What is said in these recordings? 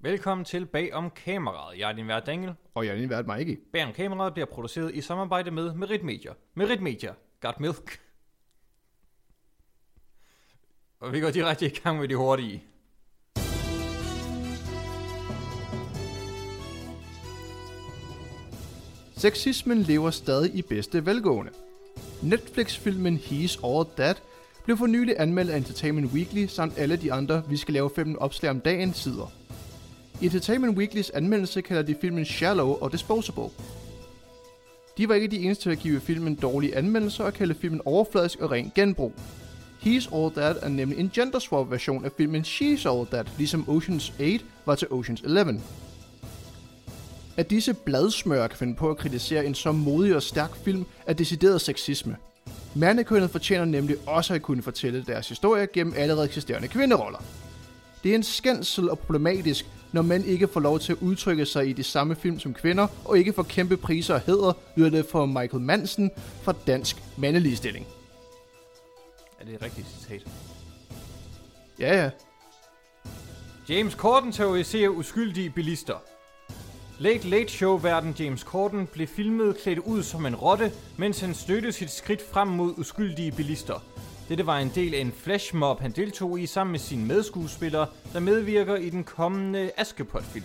Velkommen til Bag om kameraet. Jeg er din vært Daniel. Og jeg er din vært Mikey. Bag om kameraet bliver produceret i samarbejde med Merit Media. Merit Media. Got milk. Og vi går direkte i gang med de hurtige. Sexismen lever stadig i bedste velgående. Netflix-filmen He's All That blev for nylig anmeldt af Entertainment Weekly samt alle de andre Vi skal lave fem opslag om dagen sider. I Entertainment Weeklys anmeldelse kalder de filmen Shallow og Disposable. De var ikke de eneste til at give filmen dårlige anmeldelser og kalde filmen overfladisk og ren genbrug. He's All That er nemlig en genderswap version af filmen She's All That, ligesom Ocean's 8 var til Ocean's 11. At disse bladsmør kan finde på at kritisere en så modig og stærk film er decideret sexisme. Mandekønnet fortjener nemlig også at kunne fortælle deres historie gennem allerede eksisterende kvinderoller. Det er en skændsel og problematisk, når mænd ikke får lov til at udtrykke sig i de samme film som kvinder, og ikke får kæmpe priser og hæder, lyder det for Michael Mansen fra Dansk Mandeligstilling. Er det et rigtigt citat? Ja, ja. James Corden terroriserer uskyldige bilister. Late Late Show-verden James Corden blev filmet klædt ud som en rotte, mens han støttede sit skridt frem mod uskyldige bilister. Dette var en del af en flashmob, han deltog i sammen med sine medskuespillere, der medvirker i den kommende Askepot-film.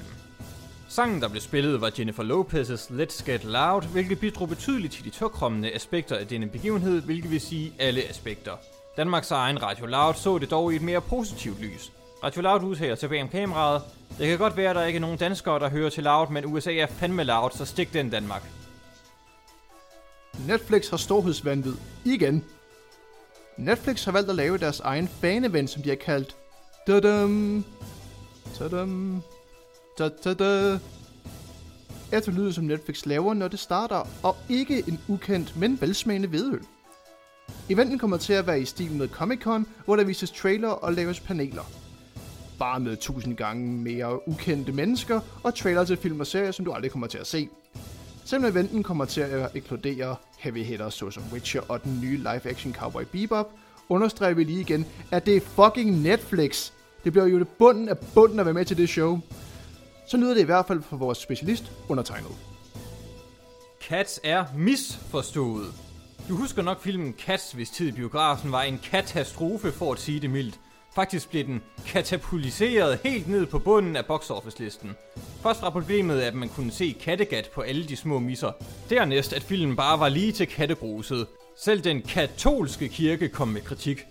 Sangen, der blev spillet, var Jennifer Lopez's Let's Get Loud, hvilket bidrog betydeligt til de tokrommende aspekter af denne begivenhed, hvilket vil sige alle aspekter. Danmarks egen Radio Loud så det dog i et mere positivt lys. Radio Loud udtaler tilbage om kameraet. Det kan godt være, at der ikke er nogen danskere, der hører til Loud, men USA er fandme Loud, så stik den Danmark. Netflix har storhedsvandvid igen. Netflix har valgt at lave deres egen fanevent, som de har kaldt Dadam, tadam, da da da. Efter lyder som Netflix laver, når det starter, og ikke en ukendt, men velsmagende vedøl. Eventen kommer til at være i stil med Comic Con, hvor der vises trailer og laves paneler. Bare med tusind gange mere ukendte mennesker og trailer til film og serier, som du aldrig kommer til at se. Selvom eventen kommer til at inkludere heavy hitters såsom Witcher og den nye live-action Cowboy Bebop, understreger vi lige igen, at det er fucking Netflix. Det bliver jo det bunden af bunden at være med til det show. Så lyder det i hvert fald for vores specialist undertegnet. Cats er misforstået. Du husker nok filmen Cats, hvis tid i biografen var en katastrofe, for at sige det mildt. Faktisk blev den katapultiseret helt ned på bunden af box office listen. Først var problemet, at man kunne se kattegat på alle de små misser. Dernæst, at filmen bare var lige til kattegruset. Selv den katolske kirke kom med kritik.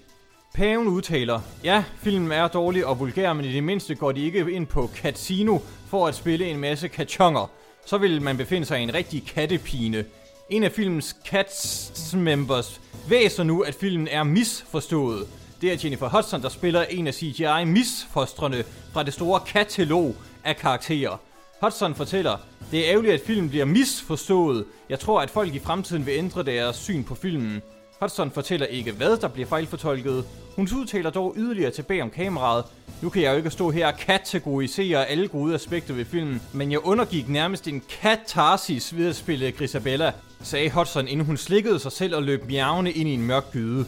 Paven udtaler, ja, filmen er dårlig og vulgær, men i det mindste går de ikke ind på casino for at spille en masse kachonger. Så vil man befinde sig i en rigtig kattepine. En af filmens cats members væser nu, at filmen er misforstået. Det er Jennifer Hudson, der spiller en af CGI-misfostrene fra det store katalog af karakterer. Hudson fortæller, det er ærgerligt, at filmen bliver misforstået. Jeg tror, at folk i fremtiden vil ændre deres syn på filmen. Hudson fortæller ikke, hvad der bliver fejlfortolket. Hun udtaler dog yderligere tilbage om kameraet. Nu kan jeg jo ikke stå her og kategorisere alle gode aspekter ved filmen, men jeg undergik nærmest en katarsis ved at spille Grisabella, sagde Hudson, inden hun slikkede sig selv og løb miavne ind i en mørk gyde.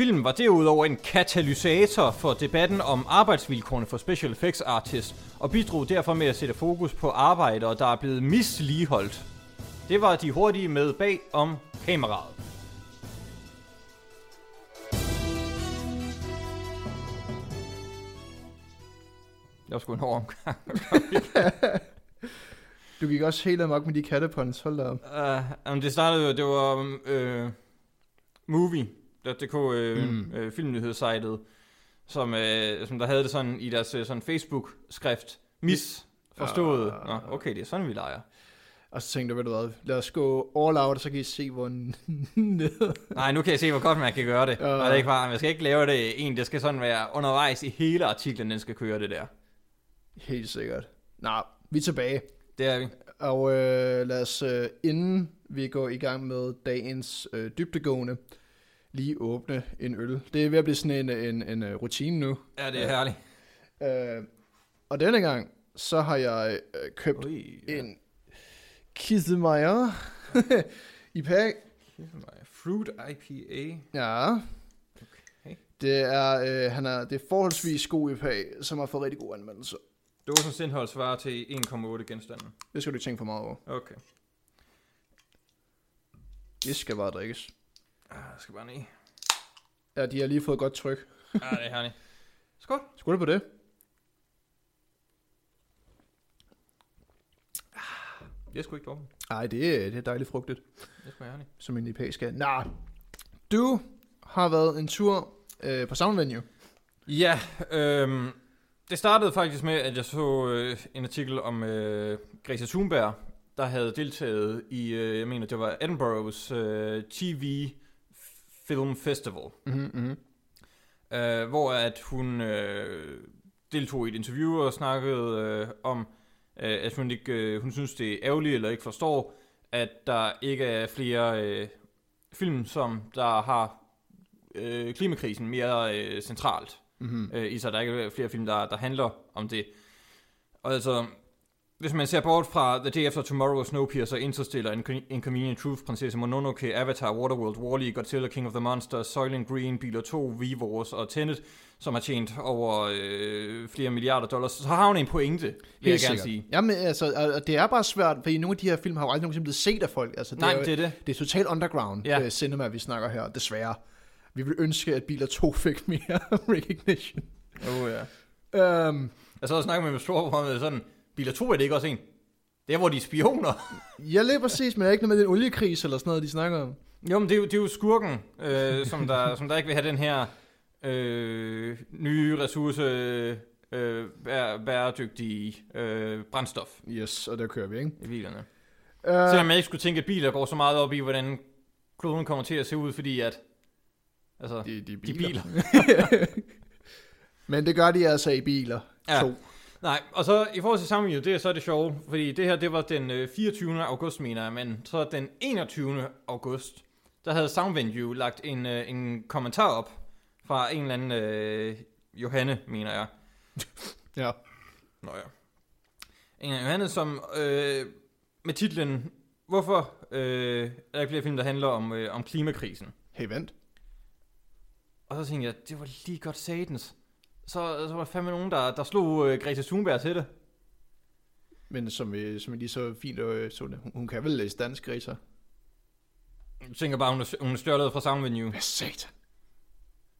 Filmen var derudover en katalysator for debatten om arbejdsvilkårene for special effects artists, og bidrog derfor med at sætte fokus på arbejdere, der er blevet misligeholdt. Det var de hurtige med bag om kameraet. Det var sgu en hård omgang. Du gik også helt amok med de kattepuns, hold da op. Uh, um, det startede jo, det var uh, Movie.dk, uh, Mm. mm. uh, filmnyhedssejtet, som, uh, som der havde det sådan i deres uh, sådan Facebook-skrift. Misforstået. Ah. Nå, okay, det er sådan, vi leger. Og så tænkte jeg, ved du hvad, lad os gå all out, og så kan I se, hvor ned. Nej, nu kan jeg se, hvor godt man kan gøre det. Ja. Og det er ikke bare, man skal ikke lave det en, det skal sådan være undervejs i hele artiklen, den skal køre det der. Helt sikkert. Nå, vi er tilbage. Det er vi. Og øh, lad os, øh, inden vi går i gang med dagens øh, dybdegående, lige åbne en øl. Det er ved at blive sådan en, en, en øh, rutine nu. Ja, det er herligt. Øh, og denne gang, så har jeg øh, købt Ui, en Kissemeyer IPA. Fruit IPA. Ja. Okay. Det er, øh, han er, det er forholdsvis god IPA, som har fået rigtig gode anmeldelser. Dåsens indhold svarer til 1,8 genstande. Det skal du ikke tænke for meget over. Okay. Det skal bare drikkes. Ah, jeg skal bare ned. Ja, de har lige fået godt tryk. Ah, det er herligt. Skål. Skål på det. Det er sgu ikke dårligt. Ej, det er, det er dejligt frugtigt, Det smager herligt. som en IPA skal. Nå, du har været en tur øh, på Sound Venue. Ja, øhm, det startede faktisk med, at jeg så øh, en artikel om øh, Greta Thunberg, der havde deltaget i, øh, jeg mener, det var Edinburghs øh, TV Film Festival, Mm-hmm. øh, hvor at hun øh, deltog i et interview og snakkede øh, om, øh, at hun ikke, øh, hun synes det er ærgerligt eller ikke forstår, at der ikke er flere øh, film, som der har øh, klimakrisen mere øh, centralt Mm-hmm. øh, i sig. Der er ikke flere film, der, der handler om det. Og altså, hvis man ser bort fra The Day After Tomorrow, Snowpiercer, Interstellar, Incon- Inconvenient Truth, Prinsesse Mononoke, Avatar, Waterworld, Wall-E, Godzilla, King of the Monsters, Soylent Green, Biler 2, Vivors og Tenet, som har tjent over øh, flere milliarder dollars, så har hun en pointe, vil jeg gerne sikkert. sige. Jamen, altså, og- det er bare svært, fordi nogle af de her film har jo aldrig nogensinde blevet set af folk. Altså, det Nej, er, jo- det er det. det er totalt underground Ja. uh, cinema, vi snakker her, desværre. Vi vil ønske, at Biler 2 fik mere recognition. Oh, ja. Um, Jeg så og snakkede med storebror om sådan, Biler 2 er det ikke også en? Det er, hvor de er spioner. jeg lige præcis, men er ikke noget med den oliekris eller sådan noget, de snakker om. Jo, men det er jo, det er jo skurken, øh, som, der, som der ikke vil have den her øh, nye ressource øh, bære, bæredygtige øh, brændstof Yes, og der kører vi, ikke? i bilerne. Uh, Selvom jeg ikke skulle tænke, at biler går så meget op i, hvordan kloden kommer til at se ud, fordi at altså, de, de, de biler. men det gør de altså i biler. Ja. To. Nej, og så i forhold til sammenligning, det er så det sjove, fordi det her, det var den øh, 24. august, mener jeg, men så den 21. august, der havde Soundvenue lagt en, øh, en kommentar op fra en eller anden øh, Johanne, mener jeg. Ja. Nå ja. En af Johanne, som øh, med titlen, hvorfor øh, er der ikke flere film, der handler om, øh, om klimakrisen? Hey, vent. Og så tænkte jeg, det var lige godt satans. Så, så var der fandme nogen, der, der slog øh, Greta Thunberg til det. Men som vi, som vi lige så fint øh, så det. Hun, hun kan vel læse dansk, Greta? Jeg tænker bare, hun er, hun er stjålet fra Sound Venue. Hvad satan?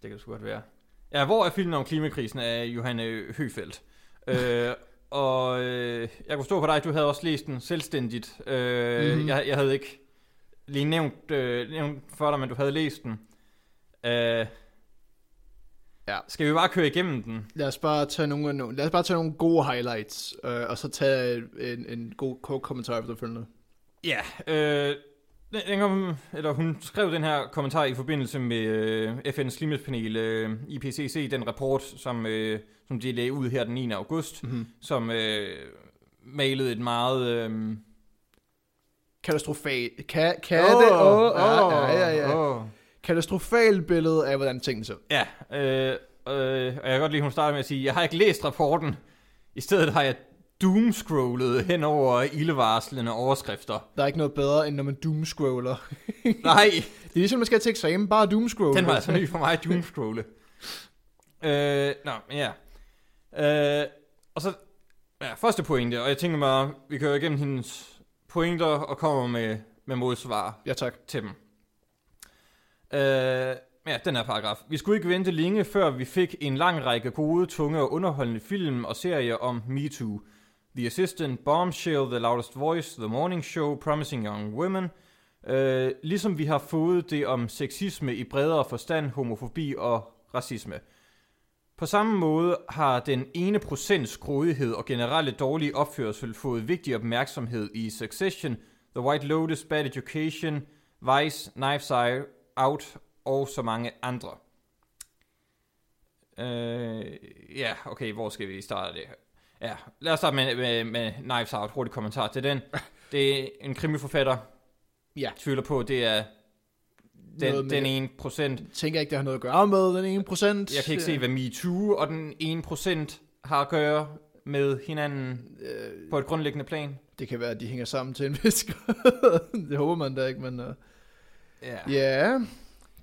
Det kan det sgu godt være. Ja, hvor er filmen om klimakrisen af Johanne Høfeldt? øh, og øh, jeg kunne stå på dig, du havde også læst den selvstændigt. Øh, Mhm. mm-hmm. jeg, jeg havde ikke lige nævnt, øh, nævnt for dig, men du havde læst den. Øh, Ja. Skal vi bare køre igennem den? Lad os bare tage nogle, lad os bare tage nogle gode highlights, øh, og så tage en, en god kort kommentar efterfølgende. Ja, øh, den, kom, eller hun skrev den her kommentar i forbindelse med øh, FN's klimapanel, øh, IPCC, den rapport, som, øh, som de lagde ud her den 9. august, Mm-hmm. som øh, malede et meget... Øh, Katastrofal. Kan, kan oh, det? Åh, oh, ja, ja, ja, ja. Åh. Katastrofal billede af, hvordan tingene ser ud. Ja, øh, øh, og jeg kan godt lide, hun starter med at sige, jeg har ikke læst rapporten. I stedet har jeg doomscrollet hen over ildevarslende overskrifter. Der er ikke noget bedre, end når man doomscroller. Nej, Det er ligesom, man skal til eksamen, bare doomscroll. den var altså ny for mig, doomscrolle. øh, nå, ja. Øh, og så, ja, første pointe, og jeg tænker mig, vi kører igennem hendes pointer og kommer med, med modsvar Ja, tak. til dem. Øh, ja, den her paragraf. Vi skulle ikke vente længe, før vi fik en lang række gode, tunge og underholdende film og serier om MeToo. The Assistant, Bombshell, The Loudest Voice, The Morning Show, Promising Young Women. Øh, ligesom vi har fået det om sexisme i bredere forstand, homofobi og racisme. På samme måde har den ene procents grådighed og generelle dårlige opførsel fået vigtig opmærksomhed i Succession, The White Lotus, Bad Education, Vice, Knives Out og så mange andre. Øh, ja, okay, hvor skal vi starte det? Ja, lad os starte med, med, med Knives Out. Hurtig kommentar til den. Det er en krimiforfatter. Ja. Tvivler på, det er den, med- den ene procent. Tænker ikke, det har noget at gøre med den ene procent. Jeg kan ikke se, hvad MeToo og den ene procent har at gøre med hinanden Øh, på et grundlæggende plan. det kan være, at de hænger sammen til en vis det håber man da ikke, men... Uh, Ja. ja,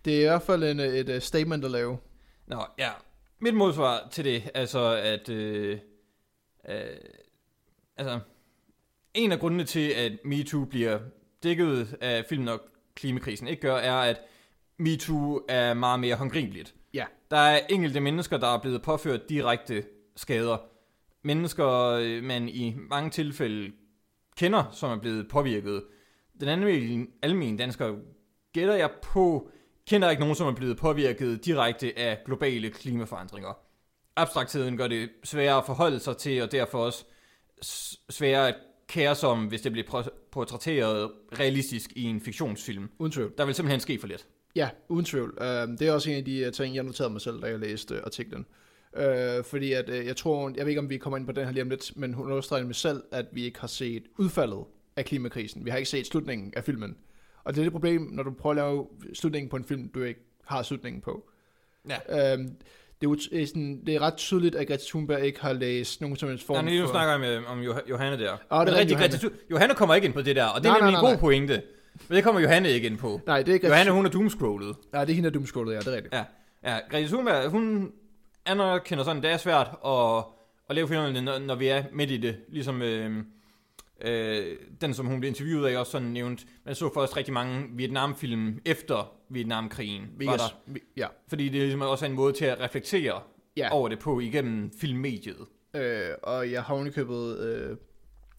det er i hvert fald en, et uh, statement at lave. Nå, ja. Mit modsvar til det er så, at, øh, Øh, altså, en af grundene til, at MeToo bliver dækket af filmen og klimakrisen ikke gør, er, at MeToo er meget mere håndgribeligt. Ja. Der er enkelte mennesker, der er blevet påført direkte skader. Mennesker, øh, man i mange tilfælde kender, som er blevet påvirket. Den anden almindelige dansker gætter jeg på, kender ikke nogen, som er blevet påvirket direkte af globale klimaforandringer. Abstraktheden gør det sværere at forholde sig til, og derfor også sværere at kære sig om, hvis det bliver portrætteret realistisk i en fiktionsfilm. Uden tvivl. Der vil simpelthen ske for lidt. Ja, uden tvivl. Uh, det er også en af de øh, ting, jeg noterede mig selv, da jeg læste uh, artiklen. Uh, fordi at, uh, jeg tror, jeg ved ikke, om vi kommer ind på den her lige om lidt, men hun understreger med selv, at vi ikke har set udfaldet af klimakrisen. Vi har ikke set slutningen af filmen. Og det er det problem, når du prøver at lave slutningen på en film, du ikke har slutningen på. Ja. Uh, det er, sådan, det er ret tydeligt, at Greta Thunberg ikke har læst nogen som helst form Nej, nu for... snakker jeg om, om Johanne der. Oh, det er rigtig, Johanne. Greta, Johanne kommer ikke ind på det der, og det er nej, nemlig nej, nej, en god pointe. Men det kommer Johanne ikke ind på. Nej, det er Greta... Johanne, hun er doomscrollet. Nej, det er hende, der doomscrollet, ja, det er rigtigt. Ja, ja Greta Thunberg, hun anerkender sådan, det er svært at, at lave filmerne, når, når vi er midt i det. Ligesom øh, øh, den, som hun blev interviewet af, også sådan nævnt. Man så først rigtig mange Vietnamfilm efter Vietnamkrigen. Var yes. der. Ja. Fordi det ligesom også er en måde til at reflektere ja. over det på igennem filmmediet. Øh, og jeg har unikøbet, øh,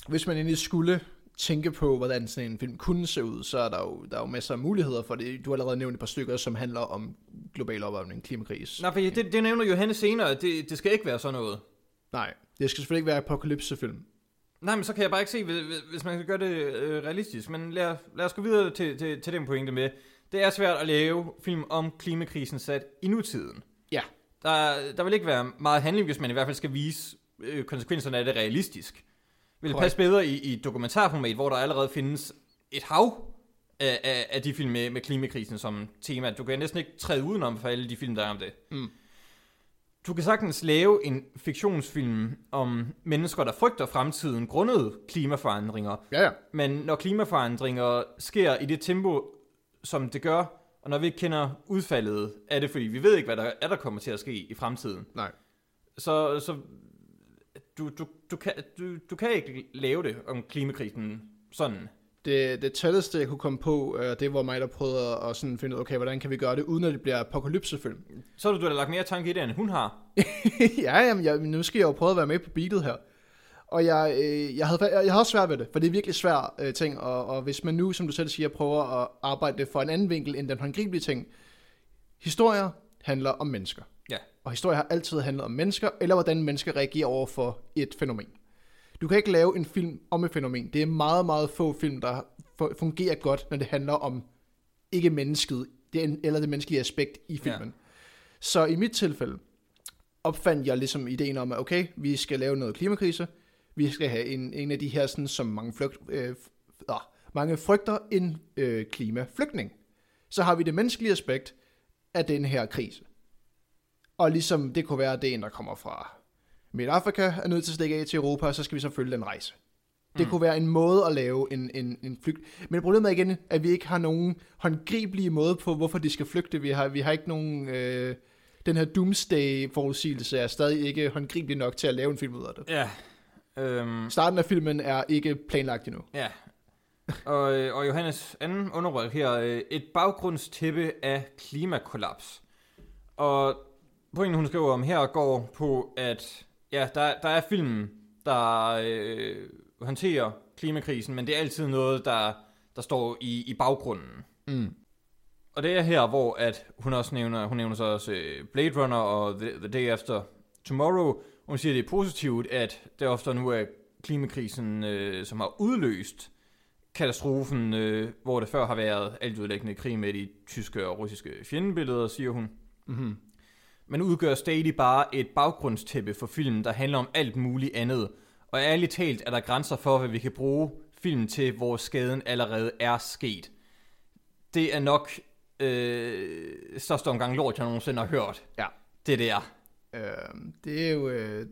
hvis man egentlig skulle tænke på, hvordan sådan en film kunne se ud, så er der jo, der er jo masser af muligheder for det. Du har allerede nævnt et par stykker, som handler om global opvarmning, klimakris. Nej, for det, det nævner Johannes senere, det, det skal ikke være sådan noget. Nej, det skal selvfølgelig ikke være apokalypsefilm. Nej, men så kan jeg bare ikke se, hvis man kan gøre det øh, realistisk. Men lad, lad os gå videre til, til, til den pointe med. Det er svært at lave film om klimakrisen sat i nutiden. Ja. Der, der vil ikke være meget handling, hvis man i hvert fald skal vise øh, konsekvenserne af det realistisk. Vil det passe bedre i, i dokumentarformat, hvor der allerede findes et hav af, af, af de film med, med klimakrisen som tema. Du kan næsten ikke træde udenom for alle de film, der er om det. Mm. Du kan sagtens lave en fiktionsfilm om mennesker, der frygter fremtiden grundet klimaforandringer. Ja, ja. Men når klimaforandringer sker i det tempo, som det gør, og når vi ikke kender udfaldet af det, fordi vi ved ikke, hvad der er, der kommer til at ske i fremtiden. Nej. Så, så du, du, du, kan, du, du kan ikke lave det om klimakrisen sådan. Det, det tætteste, jeg kunne komme på, øh, det var mig, der prøvede at sådan finde ud af, okay, hvordan kan vi gøre det, uden at det bliver apokalypsefilm. Så har du, har lagt mere tanke i det, end hun har. ja, jamen, jeg, nu skal jeg jo prøve at være med på beatet her. Og jeg, øh, jeg, havde, jeg, jeg havde svært ved det, for det er virkelig svært øh, ting, og, og hvis man nu, som du selv siger, prøver at arbejde for en anden vinkel end den håndgribelige ting, historier handler om mennesker. Ja. Og historier har altid handlet om mennesker, eller hvordan mennesker reagerer over for et fænomen. Du kan ikke lave en film om et fænomen. Det er meget, meget få film, der fungerer godt, når det handler om ikke mennesket, det, eller det menneskelige aspekt i filmen. Ja. Så i mit tilfælde opfandt jeg ligesom ideen om, at okay, vi skal lave noget klimakrise, vi skal have en, en af de her, sådan, som mange, flygt, øh, øh, mange frygter, en øh, klimaflygtning. Så har vi det menneskelige aspekt af den her krise. Og ligesom det kunne være, det en, der kommer fra Midt Afrika, er nødt til at stikke af til Europa, og så skal vi så følge den rejse. Det mm. kunne være en måde at lave en, en, en flygt. Men problemet er igen, at vi ikke har nogen håndgribelige måde på, hvorfor de skal flygte. Vi har, vi har ikke nogen... Øh, den her doomsday-forudsigelse er stadig ikke håndgribelig nok til at lave en film ud af det. Ja. Øhm. Starten af filmen er ikke planlagt endnu. Ja. og, øh, og Johannes anden underrøg her, øh, et baggrundstæppe af klimakollaps. Og pointen, hun skriver om her, går på, at ja, der, der er film, der øh, håndterer klimakrisen, men det er altid noget, der, der står i, i baggrunden. Mm. Og det er her, hvor at hun også nævner, hun nævner så også øh, Blade Runner og The, The Day After Tomorrow. Hun siger, det er positivt, at det ofte nu er klimakrisen, øh, som har udløst katastrofen, øh, hvor det før har været altudlæggende krig med de tyske og russiske fjendebilleder, siger hun. Mm-hmm men udgør stadig bare et baggrundstæppe for filmen, der handler om alt muligt andet. Og ærligt talt er der grænser for, hvad vi kan bruge filmen til, hvor skaden allerede er sket. Det er nok øh, største omgang lort, jeg nogensinde har hørt. Ja. Det der. Øh, det er jo... Øh,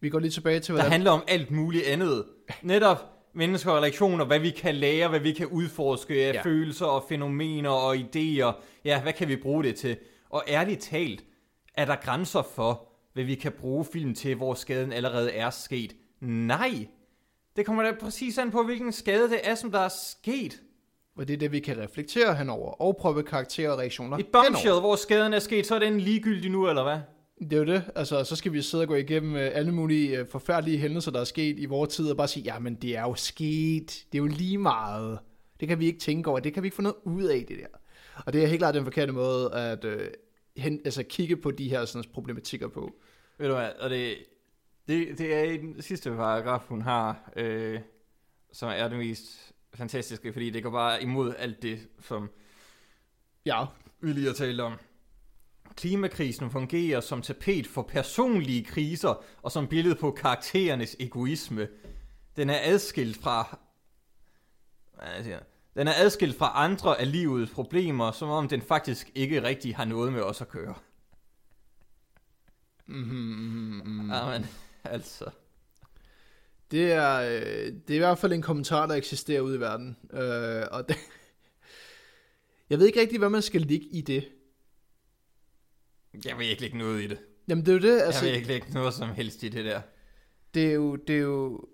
vi går lige tilbage til, hvad der... handler om alt muligt andet. Netop mennesker og reaktioner, hvad vi kan lære, hvad vi kan udforske af ja. følelser og fænomener og idéer. Ja, hvad kan vi bruge det til? Og ærligt talt, er der grænser for, hvad vi kan bruge film til, hvor skaden allerede er sket? Nej. Det kommer da præcis an på, hvilken skade det er, som der er sket. Og det er det, vi kan reflektere henover, og prøve karakterer og reaktioner I Bombshell, hvor skaden er sket, så er den ligegyldig nu, eller hvad? Det er jo det. Altså, så skal vi sidde og gå igennem øh, alle mulige øh, forfærdelige hændelser, der er sket i vores tid, og bare sige, ja, men det er jo sket. Det er jo lige meget. Det kan vi ikke tænke over. Det kan vi ikke få noget ud af, det der. Og det er helt klart den forkerte måde at øh, hen, altså, kigge på de her sådan, problematikker på. Ved du hvad, og det, det, det er i den sidste paragraf, hun har, øh, som er det mest fantastiske, fordi det går bare imod alt det, som Ja, vi lige har talt om. Klimakrisen fungerer som tapet for personlige kriser og som billede på karakterernes egoisme. Den er adskilt fra... Hvad siger, den er adskilt fra andre af livets problemer, som om den faktisk ikke rigtig har noget med os at køre. mm-hmm, mm, Jamen, altså... Det er, øh, det er i hvert fald en kommentar, der eksisterer ude i verden. Øh, og det, jeg ved ikke rigtig, hvad man skal ligge i det. Jeg vil ikke lægge noget i det. Jamen det er jo det, Altså, altså, jeg vil ikke lægge noget som helst i det der. det er jo, det er jo,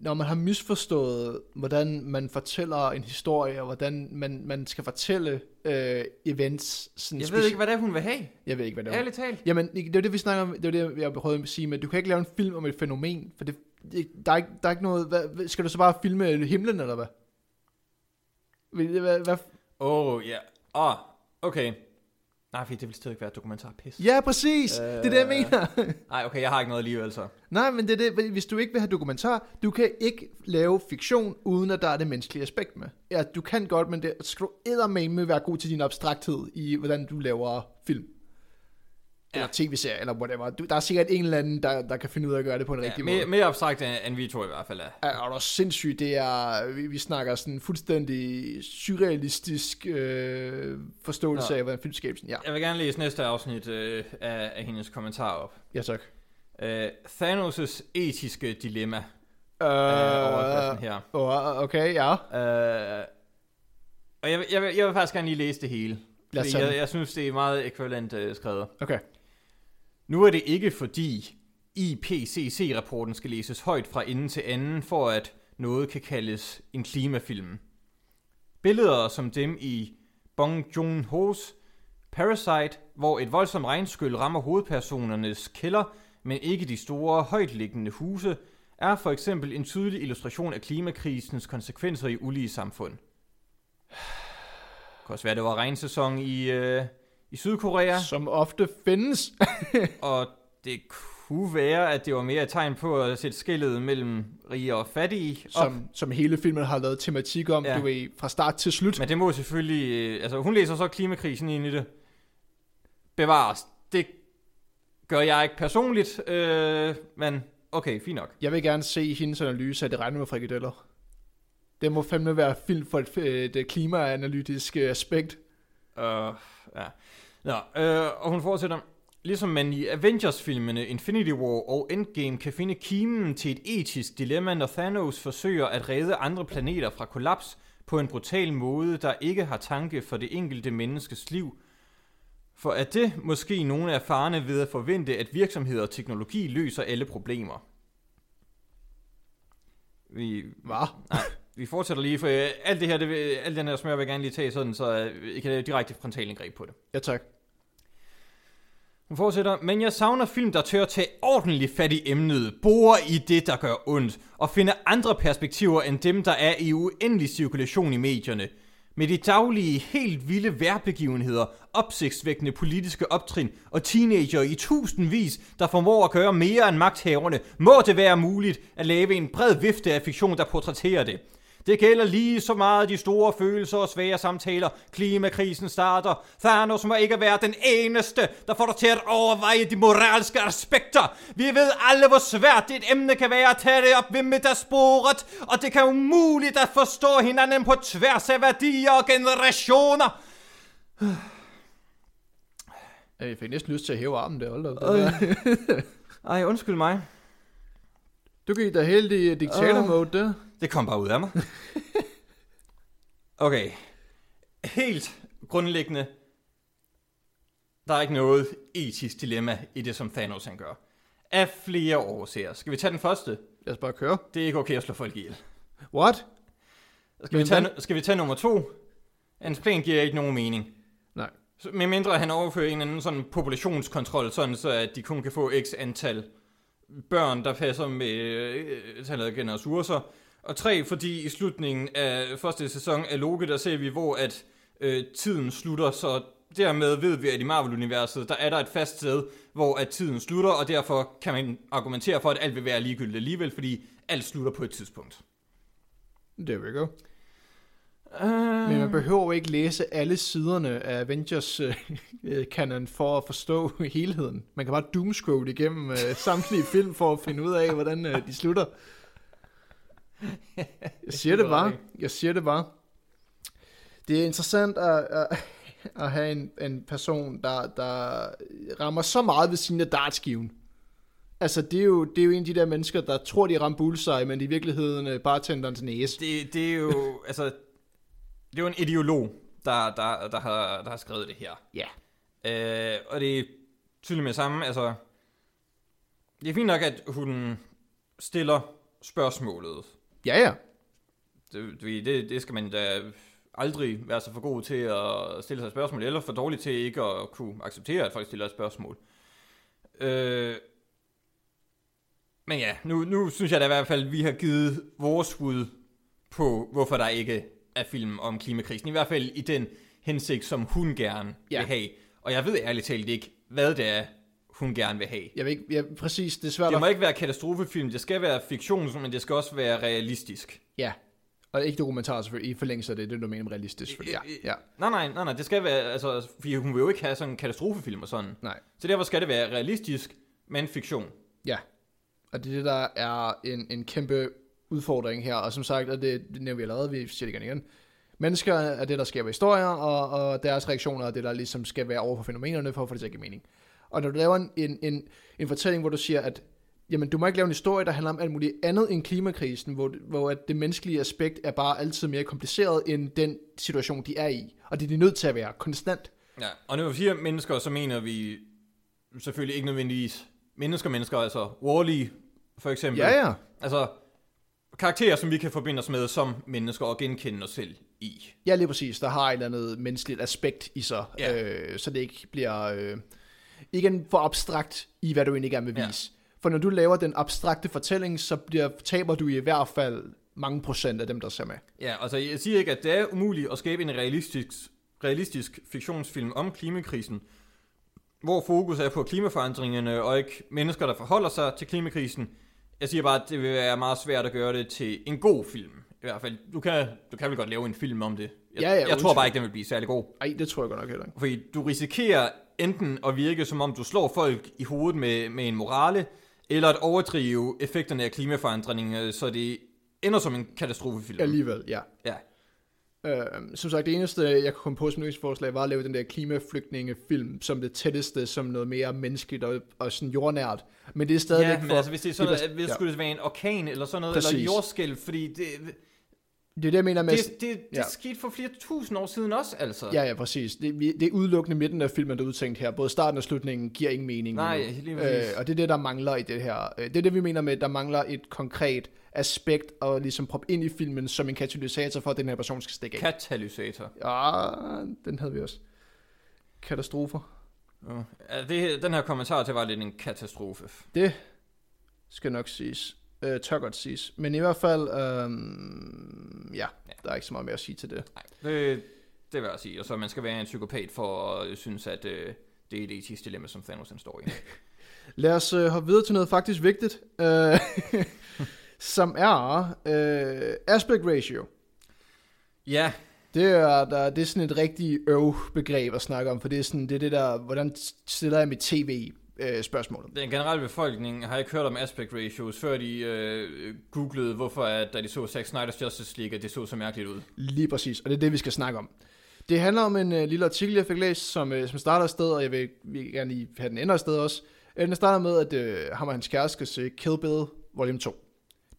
når man har misforstået, hvordan man fortæller en historie, og hvordan man, man skal fortælle øh, events. Sådan Jeg ved ikke, hvad det er, hun vil have. Jeg ved ikke, hvad det er. Ærligt talt. Jamen, det er det, vi snakker om, det er det, jeg prøvede at sige, men du kan ikke lave en film om et fænomen, for det, det der, er ikke, der er ikke noget, hvad, skal du så bare filme himlen, eller hvad? Hvad, hvad, oh, ja. Åh, okay. Nej, fordi det vil stadig være dokumentarpis. Ja, præcis, øh... det er det, jeg mener. Nej, okay, jeg har ikke noget alligevel, så. Nej, men det er det, hvis du ikke vil have dokumentar, du kan ikke lave fiktion, uden at der er det menneskelige aspekt med. Ja, du kan godt, men det skal du eddermame være god til din abstrakthed i, hvordan du laver film. Eller Ja. tv-serie, eller whatever. Du, der er sikkert en eller anden, der, der kan finde ud af at gøre det på en Ja, rigtig mere, måde. mere abstrakt end, end vi to i hvert fald er. Er, er du sindssygt, det er, vi, vi snakker sådan fuldstændig surrealistisk øh, forståelse Nå. af, hvordan film skabes. Ja, Jeg vil gerne læse næste afsnit øh, af, af hendes kommentar op. ja tak. Øh, Thanos' etiske dilemma Øh, er overskriften her. okay, ja. Øh, og jeg, vil- jeg, vil, jeg vil faktisk gerne lige læse det hele. Lad os jeg, jeg synes, det er meget ekvivalent øh, skrevet. Okay. Nu er det ikke fordi IPCC-rapporten skal læses højt fra ende til anden, for at noget kan kaldes en klimafilm. Billeder som dem i Bong Joon-ho's Parasite, hvor et voldsomt regnskyld rammer hovedpersonernes kælder, men ikke de store, højtliggende huse, er for eksempel en tydelig illustration af klimakrisens konsekvenser i ulige samfund. Det kan også være, det var regnsæson i, øh, i Sydkorea. Som ofte findes. Og det kunne være, at det var mere et tegn på at sætte skillet mellem rige og fattige op. som, som hele filmen har lavet tematik om, Ja. du ved, fra start til slut. Men det må selvfølgelig... øh, Altså, hun læser så klimakrisen ind i det. Bevares. Det gør jeg ikke personligt, øh, men okay, fint nok. Jeg vil gerne se hendes analyse af det regner med frikadeller. Det må fandme være film for et, et, et klimaanalytisk øh, aspekt. Uh, ja. Nå, øh, og hun fortsætter. Ligesom man i Avengers-filmene Infinity War og Endgame kan finde kimen til et etisk dilemma, når Thanos forsøger at redde andre planeter fra kollaps på en brutal måde, der ikke har tanke for det enkelte menneskes liv. For er det måske nogle af farerne ved at forvente, at virksomheder og teknologi løser alle problemer? Vi, Hvad? Nej, vi fortsætter lige, for øh, alt det her, det, vil- alt den her smør vil jeg gerne lige tage sådan, så øh, I kan lave direkte frontalindgreb på det. Ja, tak. Hun fortsætter, men jeg savner film, der tør tage ordentligt fat i emnet, bore i det, der gør ondt, og finde andre perspektiver end dem, der er i uendelig cirkulation i medierne. Med de daglige, helt vilde værbegivenheder, opsigtsvækkende politiske optrin og teenager i tusindvis, der formår at gøre mere end magthaverne, må det være muligt at lave en bred vifte af fiktion, der portrætterer det. Det gælder lige så meget de store følelser og svære samtaler. Klimakrisen starter. Thanos må ikke være den eneste, der får dig til at overveje de moralske aspekter. Vi ved alle, hvor svært et emne kan være at tage det op ved middagsbordet, og det kan umuligt at forstå hinanden på tværs af værdier og generationer. Ja, Jeg fik næsten lyst til at hæve armen der. Hold da. Ej, undskyld mig. Du gik da helt i dictator Åh. mode der. Det kom bare ud af mig. Okay. Helt grundlæggende. Der er ikke noget etisk dilemma i det, som Thanos han gør. Af flere årsager. Skal vi tage den første? Lad os bare køre. Det er ikke okay at slå folk ihjel. What? Skal vi, Men tage, skal vi tage nummer to? Hans plan giver ikke nogen mening. Nej. Så- Med mindre han overfører en eller anden sådan populationskontrol, sådan så at de kun kan få x antal børn, der passer med øh, tallet ressourcer. Og tre, fordi i slutningen af første sæson af Loki, der ser vi, hvor at øh, tiden slutter, så dermed ved vi, at i Marvel-universet, der er der et fast sted, hvor at tiden slutter, og derfor kan man argumentere for, at alt vil være ligegyldigt alligevel, fordi alt slutter på et tidspunkt. There we go. Uh... Men man behøver jo ikke læse alle siderne af Avengers øh, øh, canon for at forstå helheden. Man kan bare doomscroll igennem øh, samtlige film for at finde ud af, hvordan øh, de slutter. Jeg siger det bare. Jeg siger det bare. Det er interessant at, at, at have en, en person, der, der rammer så meget ved sine dartskiven. Altså, det er, jo, det er jo en af de der mennesker, der tror, de rammer bullseye, men i virkeligheden øh, bare tænder til næse. Det, det er jo, altså, det er jo en ideolog, der, der, der, har, der har skrevet det her. Ja. Øh, og det er tydeligt med samme, altså, det er fint nok, at hun stiller spørgsmålet. Ja, ja. Det, det, det skal man da aldrig være så for god til at stille sig spørgsmål, eller for dårlig til ikke at kunne acceptere, at folk stiller et spørgsmål. Øh, men ja, nu, nu synes jeg da i hvert fald, at vi har givet vores bud på, hvorfor der ikke er film om klimakrisen. I hvert fald i den hensigt, som hun gerne Ja. vil have. Og jeg ved ærligt talt ikke, hvad det er, hun gerne vil have. Jeg ved ikke, ja, præcis, det er svært Det at... må ikke være katastrofefilm, det skal være fiktion, men det skal også være realistisk. Ja, og ikke dokumentar selvfølgelig, i forlængelse af det, det er du mener realistisk, fordi ja, ja, Nej, nej, nej, nej, det skal være, altså, fordi hun vil jo ikke have sådan en katastrofefilm og sådan. nej, Så derfor skal det være realistisk, men fiktion. ja. Og det er det, der er en, en kæmpe udfordring her, og som sagt, og det, det nævner vi allerede, vi siger det igen igen, mennesker er det, der skaber historier, og, og deres reaktioner er det, der ligesom skal være over for fænomenerne, for at få det til at give mening. Og når du laver en, en, en, en fortælling, hvor du siger, at jamen, du må ikke lave en historie, der handler om alt muligt andet end klimakrisen, hvor, hvor at det menneskelige aspekt er bare altid mere kompliceret end den situation, de er i. Og det er de nødt til at være konstant. Ja, og når vi siger mennesker, så mener vi selvfølgelig ikke nødvendigvis mennesker, mennesker, altså Wall-E for eksempel. Ja, ja. Altså karakterer, som vi kan forbinde os med som mennesker og genkende os selv i. Ja, lige præcis. Der har et eller andet menneskeligt aspekt i sig, Ja. øh, så det ikke bliver øh, igen for abstrakt i, hvad du egentlig gerne vil Ja. vise. For når du laver den abstrakte fortælling, så bliver, taber du i hvert fald mange procent af dem, der ser med. Ja, altså jeg siger ikke, at det er umuligt at skabe en realistisk, realistisk fiktionsfilm om klimakrisen, hvor fokus er på klimaforandringerne og ikke mennesker, der forholder sig til klimakrisen. Jeg siger bare, at det vil være meget svært at gøre det til en god film. I hvert fald, du kan, du kan vel godt lave en film om det. Jeg, Ja, ja, jeg tror bare ikke, den vil blive særlig god. Ej, det tror jeg godt nok heller ikke. Fordi du risikerer enten at virke som om du slår folk i hovedet med, med en morale, eller at overdrive effekterne af klimaforandringen, så det ender som en katastrofefilm. Alligevel, ja. Ja. Øh, som sagt, det eneste, jeg kunne komme på som løsningsforslag, var at lave den der klimaflygtningefilm, som det tætteste, som noget mere menneskeligt og, og sådan jordnært. Men det er stadigvæk Ja, men for... altså hvis det er sådan det noget, hvis det ja. skulle være en orkan eller sådan noget, Præcis. eller jordskælv, fordi det, Det er det, jeg mener med... det, det, det ja. skete for flere tusind år siden også, altså. Ja, ja, præcis. Det, vi- det er udelukkende midten af filmen, der er udtænkt her. Både starten og slutningen giver ingen mening. Nej, lige øh, Og det er det, der mangler i det her. Øh, Det er det, vi mener med, der mangler et konkret aspekt at ligesom proppe ind i filmen som en katalysator for, at den her person skal stikke af. Katalysator. Ja, den havde vi også. Katastrofer. Ja, det, den her kommentar til var lidt en katastrofe. Det skal nok siges. Øh, tør godt siges. Men i hvert fald, øhm, ja, der er ikke så meget mere at sige til det. Nej, det, det vil jeg sige. Og så man skal være en psykopat for at synes, at øh, det er et etisk dilemma, som Thanos han står i. Lad os øh, hoppe videre til noget faktisk vigtigt, øh, som er øh, aspect ratio. ja, Det er, der, det er sådan et rigtig øv-begreb at snakke om, for det er, sådan, det er det der, hvordan stiller jeg mit tv øh, spørgsmålet. den generelle befolkning har ikke hørt om aspect ratios, før de øh, googlede, hvorfor at, da de så Zack Snyder's Justice League, at det så så mærkeligt ud. Lige præcis, og det er det, vi skal snakke om. Det handler om en øh, lille artikel, jeg fik læst, som, øh, som starter et sted, og jeg vil, vil gerne lige have den ender et sted også. Øh, Den starter med, at øh, ham og hans kæreste skal se Kill Bill Volume 2.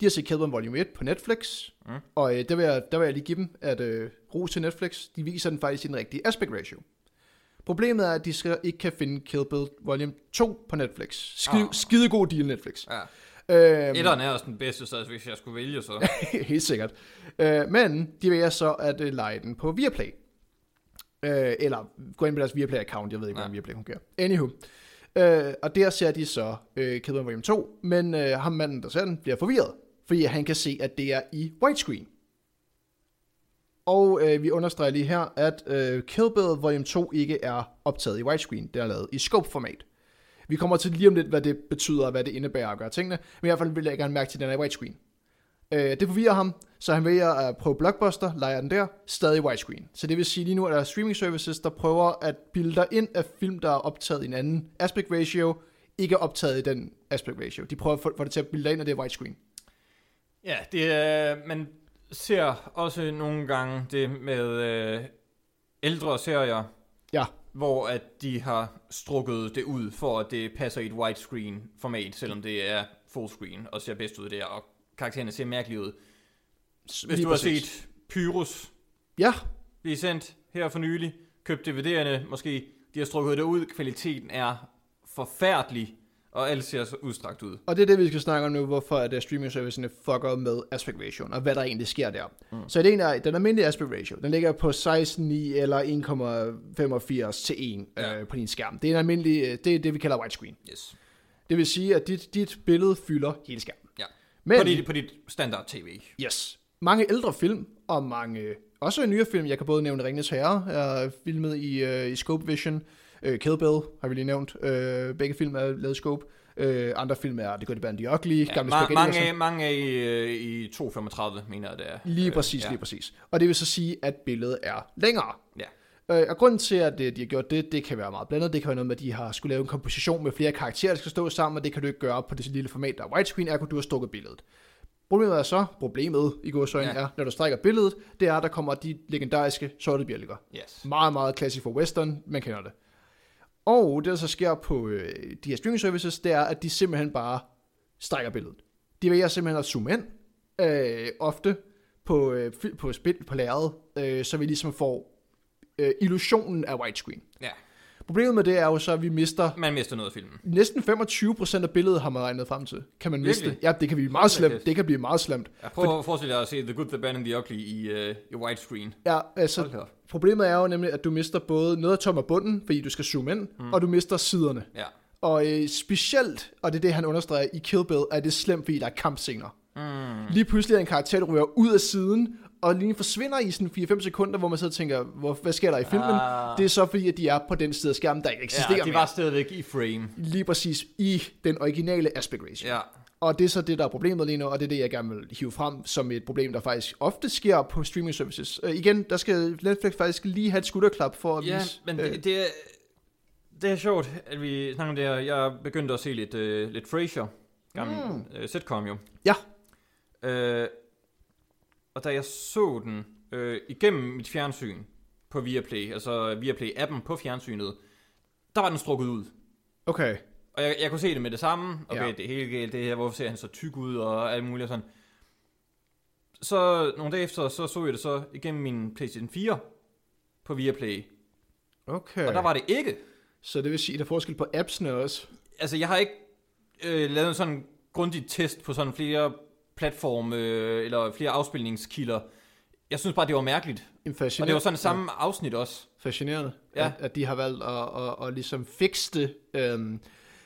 De har set Bill Volume 1 på Netflix, Mm. og øh, der, vil jeg, der vil jeg lige give dem, at øh, ros til Netflix, de viser den faktisk i den rigtige aspect ratio. Problemet er, at de skal, ikke kan finde Kill Bill Volume 2 på Netflix. Skide, Ah. skide god deal, Netflix. Ja. Øhm, Etteren er også den bedste, så hvis jeg skulle vælge, så... Helt sikkert. Øh, men de vælger så at øh, lege den på Viaplay. Øh, eller gå ind på deres Viaplay-account, jeg ved ikke, Ja. hvordan Viaplay fungerer. Anywho. Øh, og der ser de så øh, Kid Volume 2, men øh, ham manden, der ser den, bliver forvirret, fordi han kan se, at det er i widescreen. Og øh, vi understreger lige her, at øh, Kill Bill Volume 2 ikke er optaget i widescreen. Det er lavet i scope-format. Vi kommer til lige om lidt, hvad det betyder, og hvad det indebærer at gøre tingene. Men i hvert fald vil jeg gerne mærke til, at den er i widescreen. Øh, det forvirrer ham, så han vælger at prøve Blockbuster, leger den der, stadig widescreen. Så det vil sige, lige nu er der streaming services, der prøver at bilde dig ind af film, der er optaget i en anden aspect ratio, ikke optaget i den aspect ratio. De prøver at få det til at bilde dig ind, af det er widescreen. Ja, det er, man ser også nogle gange det med øh, ældre serier, Ja, hvor at de har strukket det ud, for at det passer i et widescreen format, selvom det er fullscreen og ser bedst ud der, og karaktererne ser mærkeligt ud. Hvis lige du har præcis. set Pyrus Ja, blive sendt her for nylig, købt DVD'erne måske, de har strukket det ud, kvaliteten er forfærdelig, og alt ser så udstrakt ud. Og det er det, vi skal snakke om nu, hvorfor at uh, streaming servicene fucker med aspect ratio, og hvad der egentlig sker der. Mm. Så det ene er, den almindelige aspect ratio, den ligger på 16,9 eller 1,85 til 1 Ja. øh, på din skærm. Det er en almindelig, øh, det er det, vi kalder widescreen. Yes. Det vil sige, at dit, dit billede fylder hele skærmen. Ja. Men, På dit, på dit standard tv. yes, mange ældre film, og mange, også nyere film, jeg kan både nævne Ringens Herre, er filmet i, uh, i Scope Vision, uh, Kill Bill har vi lige nævnt, uh, begge film er lavet i Scope, uh, andre film er The Good, The Bad, The Ugly, Ja, gamle ma- mange, western. af, mange af i, øh, i 235, mener jeg, det er. Lige Øh, præcis, ja. lige præcis. Og det vil så sige, at billedet er længere. Ja. Øh, og grunden til, at øh, de har gjort det, det kan være meget blandet. Det kan være noget med, at de har skulle lave en komposition med flere karakterer, der skal stå sammen, og det kan du ikke gøre på det lille format, der er widescreen, ergo du har stukket billedet. Problemet er så, problemet i Ja. ja. er, når du strækker billedet, det er, at der kommer de legendariske sorte bjælker. Yes. Meget, meget klassisk for western, man kender det. Og det, der så sker på øh, de her streaming services, det er, at de simpelthen bare strækker billedet. De vælger simpelthen at zoome ind, øh, ofte på, øh, på, spil, på lærredet, øh, så vi ligesom får øh, illusionen af widescreen. Ja. Problemet med det er jo så, at vi mister Man mister noget af filmen. næsten 25% af billedet, har man regnet frem til. Kan man Virkelig? miste? Ja, det kan blive meget slemt. Det kan blive meget slemt. Jeg prøver at forestille dig at se The Good, The Bad and The Ugly i, uh, i widescreen. Ja, altså, Hold problemet er jo nemlig, at du mister både noget af tom og bunden, fordi du skal zoome ind, mm. og du mister siderne. Ja. Og øh, specielt, og det er det, han understreger i Kill Bill, er det slemt, fordi der er kampscener. Mm. Lige pludselig er en karakter, der ryger ud af siden, og lige forsvinder i sådan 4-5 sekunder, hvor man og tænker, hvor, hvad sker der i filmen? Ah. Det er så fordi, at de er på den side af skærmen, der ikke eksisterer Ja, de mere. var stadigvæk i frame. Lige præcis i den originale aspect ratio. Ja. Og det er så det, der er problemet lige nu, og det er det, jeg gerne vil hive frem som et problem, der faktisk ofte sker på streaming services. Uh, igen, der skal Netflix faktisk lige have et skudderklap for at Ja, vise... men øh, det, det, er, det er sjovt, at vi snakker om det her. Jeg begyndte at se lidt, uh, lidt Frasier. Gammel Mm. uh, sitcom jo. Ja. Uh, og da jeg så den uh, igennem mit fjernsyn på Viaplay, altså Viaplay-appen på fjernsynet, der var den strukket ud. Okay, Og jeg, jeg kunne se det med det samme. Okay, ja. det er helt galt det her. Hvorfor ser han så tyk ud og alt muligt og sådan. Så nogle dage efter, så så jeg det så igennem min PlayStation 4 på Viaplay. okay. Og der var det ikke. Så det vil sige, at der er forskel på appsene også. Altså, jeg har ikke øh, lavet en sådan grundig test på sådan flere platforme øh, eller flere afspilningskilder. Jeg synes bare, det var mærkeligt. Og det var sådan samme afsnit også. fascinerende, Ja. at, at, de har valgt at, at, at ligesom fikse det. Øhm,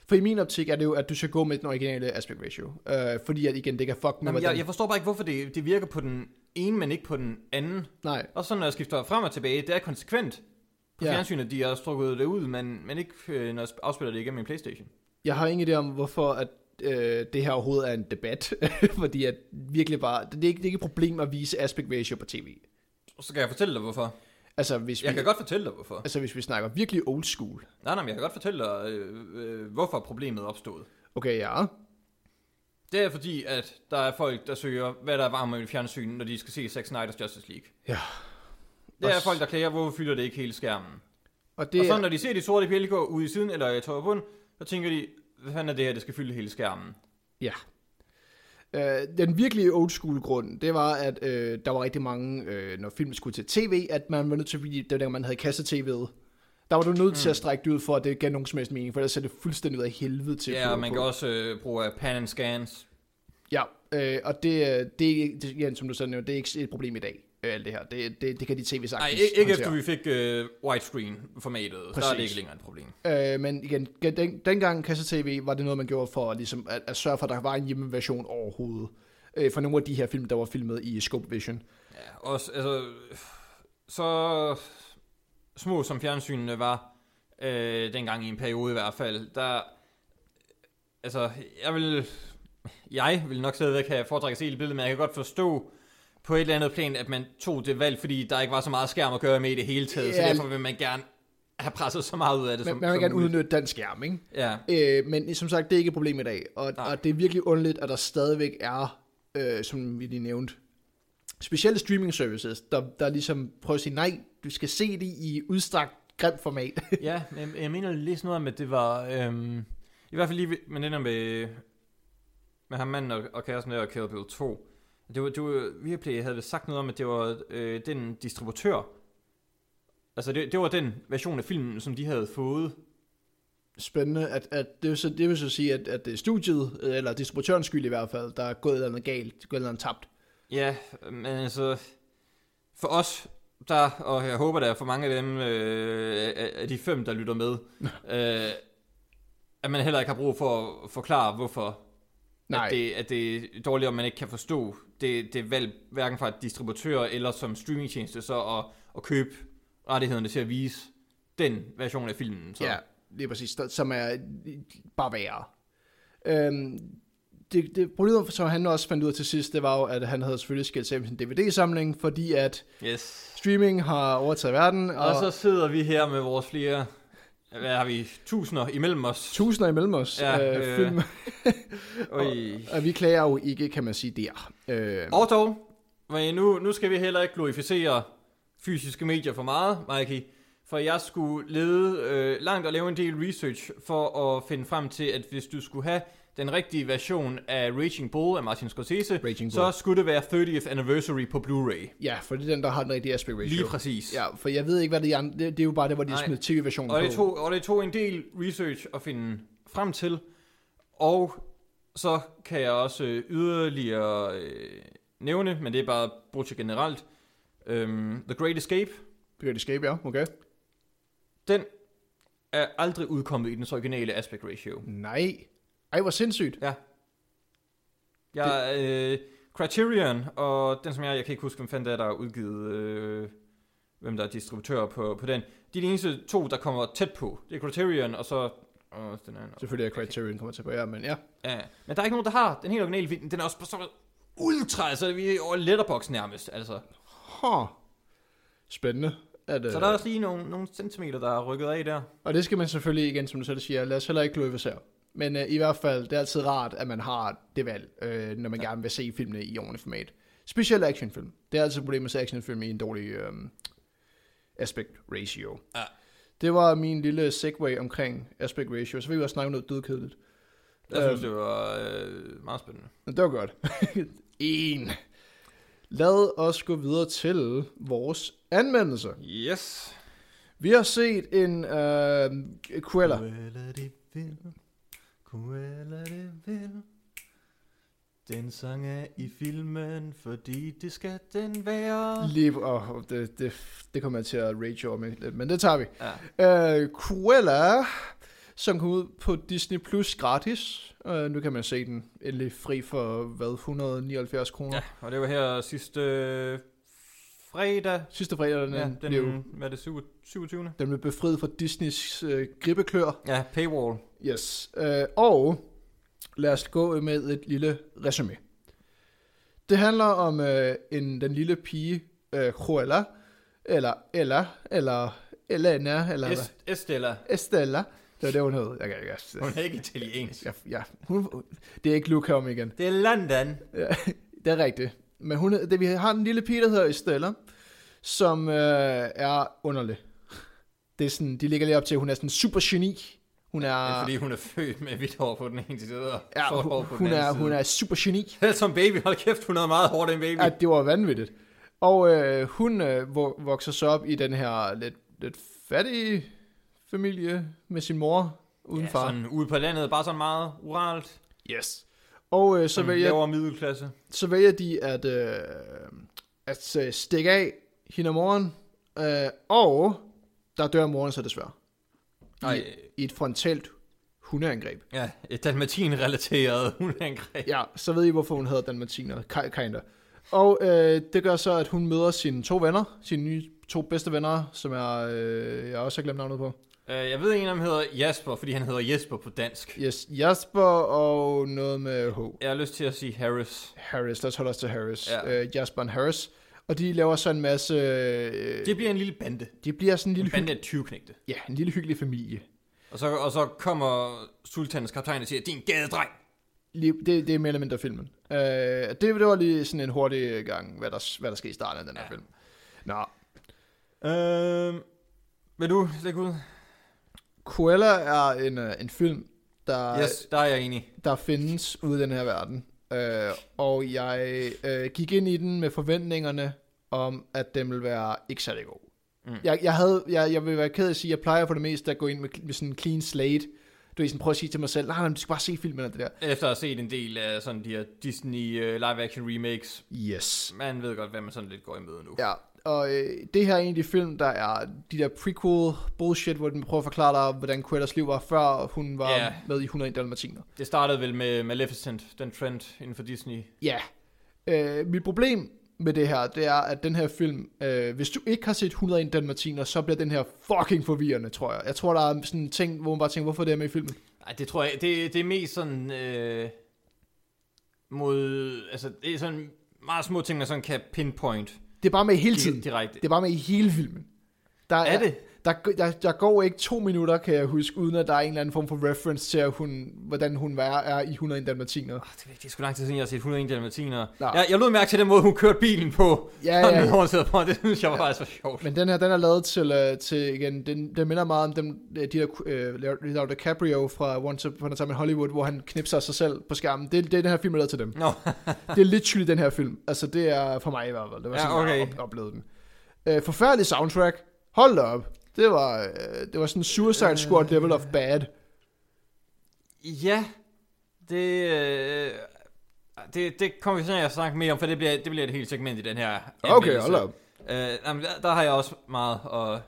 for i min optik er det jo, at du skal gå med den originale aspect ratio. Øh, fordi at igen, det kan fuck med, Jamen, jeg, den... jeg forstår bare ikke, hvorfor det, det virker på den ene, men ikke på den anden. Nej, Og så når jeg skifter frem og tilbage, det er konsekvent. På Ja. ja. fjernsynet, de har strukket det ud, men, men ikke øh, når jeg afspiller det igennem min Playstation. jeg har ingen idé om, hvorfor at, øh, det her overhovedet er en debat. fordi at virkelig bare... Det er, ikke, det er ikke et problem at vise aspect ratio på tv. Så kan jeg fortælle dig, hvorfor. Altså, hvis vi, Jeg kan godt fortælle dig, hvorfor. altså, hvis vi snakker virkelig old school. Nej, nej, men jeg kan godt fortælle dig, øh, øh, hvorfor problemet opstod. Okay, ja. Det er fordi, at der er folk, der søger, hvad der er varmt i fjernsyn, når de skal se Zack Snyder's Justice League. Ja. Det er Og s- folk, der klager, hvorfor fylder det ikke hele skærmen. Og Det og så når de ser de sorte bjælker ude i siden, eller i og bund, så tænker de, hvad fanden er det her, det skal fylde hele skærmen. Ja. Øh, den virkelige old school grund, det var, at øh, der var rigtig mange, øh, når film skulle til tv, at man var nødt til, fordi det var der, man havde kastet tv'et. Der var du nødt mm. til at strække det ud for, at det gav nogen som helst mening, for ellers ser det fuldstændig ud af helvede til. Ja, og man på. kan også øh, bruge pan and scans. Ja, øh, og det, øh, det, er- det, igen, som du sagde, det er ikke et problem i dag, øh, alt det her. Det, det, det kan de tv Nej, sagtens ikke, ikke håndtere. efter vi fik uh, widescreen-formatet. Der er det ikke længere et problem. Øh, men igen, den, dengang kasse-tv var det noget, man gjorde for ligesom, at, at sørge for, at der var en hjemmeversion overhovedet. Øh, for nogle af de her film, der var filmet i Scope Vision. Ja, også, altså, så små som fjernsynene var, øh, dengang i en periode i hvert fald, der, altså, jeg vil, jeg vil nok stadigvæk have foretrækket se det billede, men jeg kan godt forstå på et eller andet plan, at man tog det valg, fordi der ikke var så meget skærm at gøre med i det hele taget, så Ja. derfor vil man gerne have presset så meget ud af det, Men som, man vil som gerne muligt. udnytte den skærm, ikke? Ja, Øh, men som sagt, det er ikke et problem i dag. Og, Nej. og det er virkelig underligt, at der stadigvæk er, øh, som vi lige nævnte, specielle streaming services, der, der ligesom prøver at sige, nej, du skal se det i udstrakt grimt format. Ja, jeg, jeg mener at læse noget om, at det var... Øhm, I hvert fald lige med den der med, med ham manden og, og kæresten der og Kill Bill 2. Det var, det var, Viaplay havde sagt noget om, at det var øh, den distributør. Altså det, det var den version af filmen, som de havde fået. Spændende, at, at det, vil så, det vil så sige, at, at det er studiet, eller distributørens skyld i hvert fald, der er gået et eller andet galt, gået et eller andet tabt. Ja, men altså... For os, der, og jeg håber, der er for mange af dem, øh, af- af de fem, der lytter med, øh, at man heller ikke har brug for at forklare, hvorfor Nej. At det, at det er dårligt, om man ikke kan forstå det, det valg, hverken fra distributør eller som streamingtjeneste, så at, at købe rettighederne til at vise den version af filmen. Så. Ja, lige præcis, som er bare værre. Øhm, det, det problemet, som han også fandt ud af til sidst, det var jo, at han havde selvfølgelig skilt sig sin DVD-samling, fordi at Yes. streaming har overtaget verden, og, Og så sidder vi her med vores flere, hvad har vi, tusinder imellem os. tusinder imellem os Ja, øh, øh, film, Oj. og vi klager jo ikke, kan man sige, der. Øh, Og dog, men nu, nu skal vi heller ikke glorificere fysiske medier for meget, Mikey. For jeg skulle lede øh, langt og lave en del research for at finde frem til, at hvis du skulle have den rigtige version af Raging Bull af Martin Scorsese, Raging så Bull. skulle det være 30th Anniversary på Blu-ray. ja, for det er den, der har den rigtige aspect ratio. Lige præcis. Ja, for jeg ved ikke, hvad det er. Det, det er jo bare det, hvor de Nej. smider tv-versionen Og på. det, tog, og det tog en del research at finde frem til. Og så kan jeg også øh, yderligere øh, nævne, men det er bare brugt generelt, øhm, The Great Escape. Great Escape, ja, okay. Den er aldrig udkommet i den originale aspect ratio. Nej. Ej, hvor sindssygt. Ja. Jeg, øh, Criterion, og den som jeg, jeg kan ikke huske, hvem fanden er, der har udgivet, øh, hvem der er distributør på, på den. De er de eneste to, der kommer tæt på. Det er Criterion, og så... Åh, den anden. Selvfølgelig er Criterion kommer til på, ja, men ja. Ja, men der er ikke nogen, der har den helt originale film. Den er også på så ultra, altså vi er over letterbox nærmest, altså. Huh. Spændende. At, Så der er også lige nogle, nogle centimeter, der er rykket af der. Og det skal man selvfølgelig igen, som du selv siger, lad os heller ikke glorificere. Men øh, i hvert fald, det er altid rart, at man har det valg, øh, når man ja. gerne vil se filmene i ordentligt format. Specielt actionfilm. Det er altid et problem se actionfilm i en dårlig øh, aspect ratio. Ja. Det var min lille segue omkring aspect ratio. Så vil vi også snakke om noget dødkedeligt. Jeg synes, Øhm. det var øh, meget spændende. Det var godt. en. Lad os gå videre til vores anmeldelse. Yes. Vi har set en øh, Cruella. Cruella Cruella de vil. Den sang er i filmen, fordi det skal den være. Lige, oh, det, det, det kommer jeg til at rage over med men det tager vi. Ja. Uh, Cruella, som kom ud på Disney Plus gratis. Uh, nu kan man se den endelig fri for, hvad, 179 kroner. ja, og det var her sidste øh, fredag. Sidste fredag, den, Ja, den, blev, hvad er det, 27. 27. den blev befriet fra Disneys uh, gribbeklør. Ja, paywall. Yes. Uh, og lad os gå med et lille resume. Det handler om uh, en, den lille pige, uh, Cruella, eller Ella, eller Elena, eller Est- Estella. Estella. Det var det, hun hed. Jeg, jeg, jeg, Hun er ikke italiensk. jeg, jeg, hun, det er ikke Luke om igen. Det er London. Ja, det er rigtigt. Men hun, det, vi har en lille pige, der hedder Estella, som øh, er underlig. Det er sådan, de ligger lige op til, at hun er sådan super geni. Hun er, Ja, fordi hun er født med hvidt hår på den ene side og ja, sort hår på hun, den er, anden hun side. er super geni. Som baby. Hold kæft, hun er meget hårdt en baby. At det var vanvittigt. Og øh, hun øh, vo- vokser så op i den her lidt, lidt fattige familie med sin mor uden ja, sådan ude på landet, bare sådan meget uralt. Yes. Og øh, så, Som vælger, lavere middelklasse. så vælger de at, øh, at øh, stikke af hende og moren, øh, og der dør moren så desværre. I, Nej, I et frontalt hundeangreb. ja, et dalmatin-relateret hundeangreb. Ja, så ved I, hvorfor hun hedder Dalmatiner, ki- kinda. Og øh, det gør så, at hun møder sine to venner, sine nye to bedste venner, som er, øh, jeg også har glemt navnet på. Uh, jeg ved, en af dem hedder Jasper, fordi han hedder Jesper på dansk. Yes, Jasper og noget med H. Jeg har lyst til at sige Harris. Harris, lad os holde os til Harris. Ja. Øh, Jasper og Harris. Og de laver så en masse... Øh, Det bliver en lille bande. de bliver sådan en En lille, bande hygge, af 20 knægte. ja, en lille hyggelig familie. Og så, og så kommer sultanens kaptajn og siger, din gadedreng. Det, det er mere eller mindre filmen. Øh, det, det var lige sådan en hurtig gang, hvad der, hvad der sker i starten af den her Ja. film. Nå, Uh, vil du lægge ud? Cruella er en, øh, en film, der, Yes, der er jeg enig. der findes ude i den her verden. Øh, og jeg øh, gik ind i den med forventningerne om, at den ville være ikke særlig god. Mm. Jeg, jeg, havde, jeg, jeg vil være ked af at sige, at jeg plejer for det meste at gå ind med, med sådan en clean slate. Du ved, sådan prøve at sige til mig selv, nej, nej, du skal bare se filmen og det der. Efter at have set en del af sådan de her Disney uh, live-action remakes, Yes. man ved godt, hvad man sådan lidt går i møde nu. Ja, og øh, det her er de film, der er de der prequel bullshit, hvor den prøver at forklare dig, hvordan Quillas liv var, før hun var Ja. med i 101 Dalmatiner. Det startede vel med Maleficent, den trend inden for Disney. Ja. Øh, mit problem med det her, det er, at den her film, øh, hvis du ikke har set 101 Dalmatiner, så bliver den her fucking forvirrende, tror jeg. Jeg tror, der er sådan en ting, hvor man bare tænker, hvorfor er det her med i filmen? Ej, det tror jeg, det, det er mest sådan øh, mod, altså det er sådan meget små ting, man sådan kan pinpoint Det er bare med hele tiden. direkte. Det er bare med i hele filmen. Der Er det? Der, der, der går ikke to minutter, kan jeg huske, uden at der er en eller anden form for reference til, at hun, hvordan hun er, er i 101 Dalmatiner. Oh, det, det er sgu lang tid siden, jeg har set 101 dalmatiner. Jeg, jeg lod mærke til den måde, hun kørte bilen på. Ja, Ja, ja. ja. Hun på, det synes jeg var faktisk var sjovt. Men den her, den er lavet til, uh, til igen, den, den minder meget om dem, de der uh, Leonardo DiCaprio fra Once Upon a Time in Hollywood, hvor han knipser sig selv på skærmen. Det, det er den her film, der er lavet til dem. Nå, Det er literally den her film. Altså, det er for mig i hvert fald. Det var Ja, sådan, okay. jeg op- oplevede den. Uh, forfærdelig soundtrack. Hold da op. Det var, uh, det var sådan Suicide Squad level of bad. ja, det, øh, det, det kommer vi sådan at snakke mere om, for det bliver, det bliver et helt segment i den her Okay, hold op. Øh, jamen, der, der har jeg også meget at,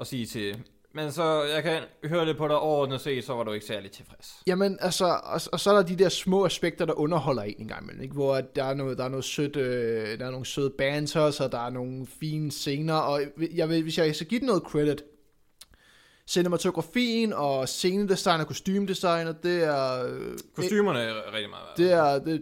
at sige til. Men så, jeg kan høre det på dig overordnet set, så var du ikke særlig tilfreds. Jamen, altså, og, og, så er der de der små aspekter, der underholder en en gang imellem, ikke? hvor der er noget, der er noget sødt, øh, der er nogle søde banters, og der er nogle fine scener, og jeg vil, hvis jeg skal give den noget credit, cinematografien og scenedesign og kostymedesign, det er... Øh, Kostymerne er rigtig meget værd. det er, det er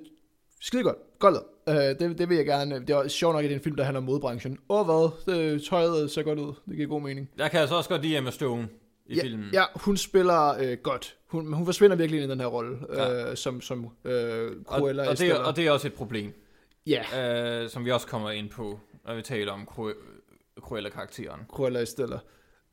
skide godt. Godt lavet. Uh, det, det vil jeg gerne. Det er sjovt nok, at det er en film, der handler om modbranchen. Åh, hvad? Det, tøjet ser godt ud. Det giver god mening. Jeg kan altså også godt lide Emma Stone i ja, filmen. Ja, hun spiller øh, godt. Hun, hun forsvinder virkelig ind i den her rolle, Ja. øh, som, som øh, og, Cruella og, det, Estella. er- og det er også et problem, Ja, øh, som vi også kommer ind på, når vi taler om Cru- Cruella-karakteren. Cruella Estella.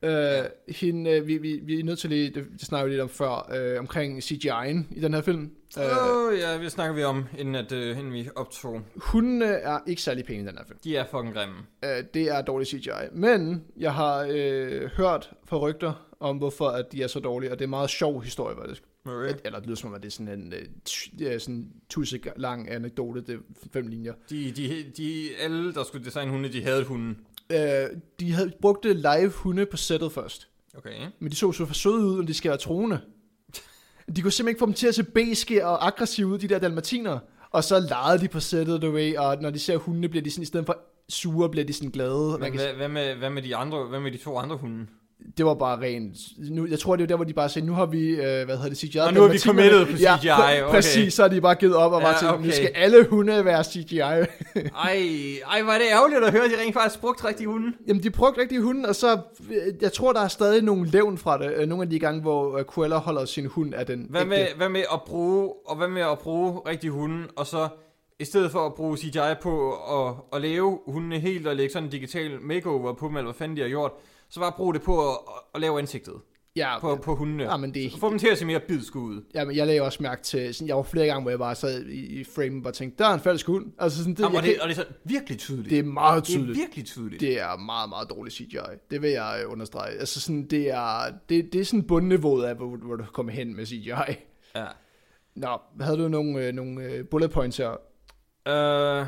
Øh, hende, øh, vi, vi, vi er nødt til lige, det, det snakker vi lidt om før, øh, omkring CGI'en i den her film. Øh, oh, ja, det snakker vi om, inden, at, uh, inden vi optog. hun øh, er ikke særlig pæn i den her film. De er fucking grimme. Øh, det er dårlig CGI. Men jeg har øh, hørt fra rygter om, hvorfor at de er så dårlige, og det er en meget sjov historie, faktisk. Okay. Eller det lyder som om, at det er sådan en øh, er sådan tusind lang anekdote, det er fem linjer. De, de, de, alle, der skulle designe hunde, de havde hunden. Øh, de havde brugt live hunde på sættet først. Okay. Men de så så for søde ud, når de skal være troende. De kunne simpelthen ikke få dem til at se beske og aggressive ud, de der dalmatiner. Og så legede de på sættet, du ved, og når de ser hundene, bliver de sådan, i stedet for sure, bliver de sådan glade. Men hvad, hvad, med, hvad, med de andre, hvad med de to andre hunde? Det var bare rent... Nu, jeg tror, det er der, hvor de bare sagde, nu har vi, øh, hvad hedder det, CGI. Og nu er vi dalmatinerne." committed på CGI, Ja, okay. præcis, så har de bare givet op og bare Ja, tænkt, nu okay. skal alle hunde være CGI. Ej, ej, hvor er det ærgerligt at høre, at de rent faktisk brugte rigtige hunde. Jamen, de brugte rigtig hunde, og så, øh, jeg tror, der er stadig nogle levn fra det. Øh, Nogle af de gange, hvor øh, Cruella holder sin hund af den Hvad med, hvad med at bruge, og hvad med at bruge rigtige hunde, og så i stedet for at bruge CGI på at, at lave hundene helt og lægge sådan en digital makeover på dem, eller hvad fanden de har gjort, så bare bruge det på at, at lave ansigtet Ja, på, på hundene. ja, men det er, Få dem til at se mere bidske ud. Jamen, jeg lagde også mærke til, sådan, jeg var flere gange, hvor jeg bare sad i, i frame og tænkte, der er en falsk hund. Altså sådan, det, Jamen, og, det, kan, og det er så virkelig tydeligt. det er meget det er tydeligt. virkelig tydeligt. Det er meget, meget dårligt CGI. Det vil jeg øh, understrege. Altså sådan, det er, det, det er sådan bundniveauet af, hvor, hvor du kommer hen med CGI. Ja. Nå, havde du nogle, øh, nogle øh, bullet points her? Øh,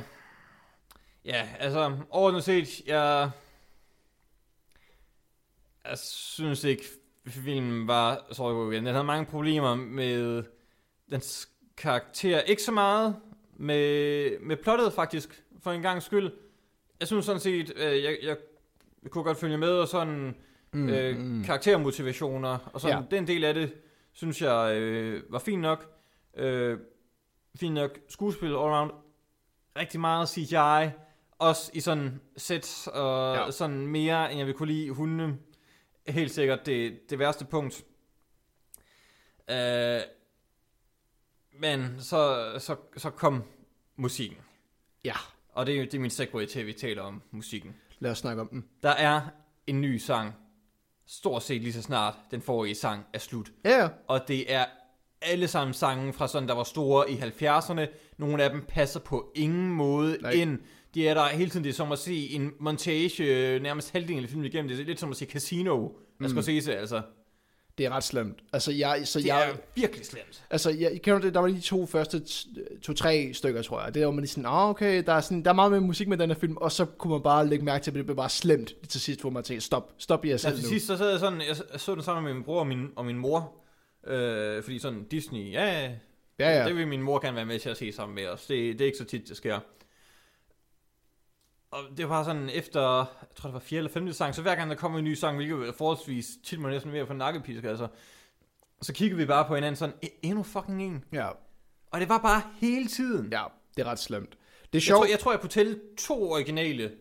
ja, altså, overordnet set, jeg, jeg synes ikke, filmen var så god igen. Den havde mange problemer med dens karakter. Ikke så meget med, med plottet, faktisk, for en gang skyld. Jeg synes sådan set, øh, jeg, jeg kunne godt følge med, og sådan mm, øh, mm. karaktermotivationer, og sådan, ja. den del af det, synes jeg øh, var fint nok. Øh, fint nok skuespil all around. Rigtig meget CGI. Også i sådan sæt og ja. sådan mere, end jeg vil kunne lide hundene. Helt sikkert det, det værste punkt. Øh, men så, så, så kom musikken. Ja. Og det er, det er min segway til, at vi taler om musikken. Lad os snakke om den. Der er en ny sang, stort set lige så snart den forrige sang er slut. Ja, ja. Og det er alle sammen sange fra sådan, der var store i 70'erne. Nogle af dem passer på ingen måde Nej. ind. De er der hele tiden, det er som at se en montage, nærmest halvdelen af filmen igennem. Det er lidt som at se Casino mm. af Scorsese, altså. Det er ret slemt. Altså, jeg, så det jeg, er virkelig slemt. Altså, jeg, kan det, der var de to første, to-tre stykker, tror jeg. Det var man lige sådan, ah, okay, der er, sådan, der er meget med musik med den her film, og så kunne man bare lægge mærke til, at det blev bare slemt til sidst, hvor man tænkte, stop, stop jer selv ja, til sidst, så sad jeg sådan, jeg så den sammen med min bror og min, og min mor, øh, fordi sådan Disney, ja, ja, ja, det vil min mor gerne være med til at se sammen med os. Det, det er ikke så tit, det sker. Og det var sådan efter, jeg tror det var fjerde eller femte sang, så hver gang der kom en ny sang, hvilket var forholdsvis tit man næsten ved at få nakkepisk, altså, så kiggede vi bare på hinanden sådan, e, endnu fucking en. Ja. Og det var bare hele tiden. Ja, det er ret slemt. Det er sjovt. Jeg tror, jeg, tror, jeg kunne tælle to originale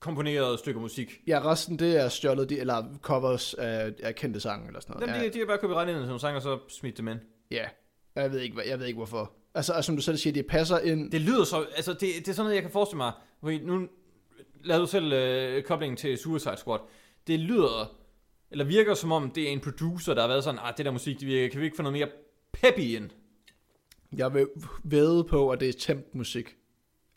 komponerede stykker musik. Ja, resten det er stjålet, de, eller covers af, af kendte sange eller sådan noget. Jamen, ja. de, de har bare købt ind som sang, og så smidt dem ind. Ja, jeg ved ikke, jeg ved ikke hvorfor. Altså, altså, som du selv siger, det passer ind. Det lyder så, altså det, det er sådan noget, jeg kan forestille mig. Nu lader du selv øh, koblingen til Suicide Squad. Det lyder, eller virker som om, det er en producer, der har været sådan, ah, det der musik, det virker, kan vi ikke få noget mere peppy ind? Jeg vil ved på, at det er temp musik.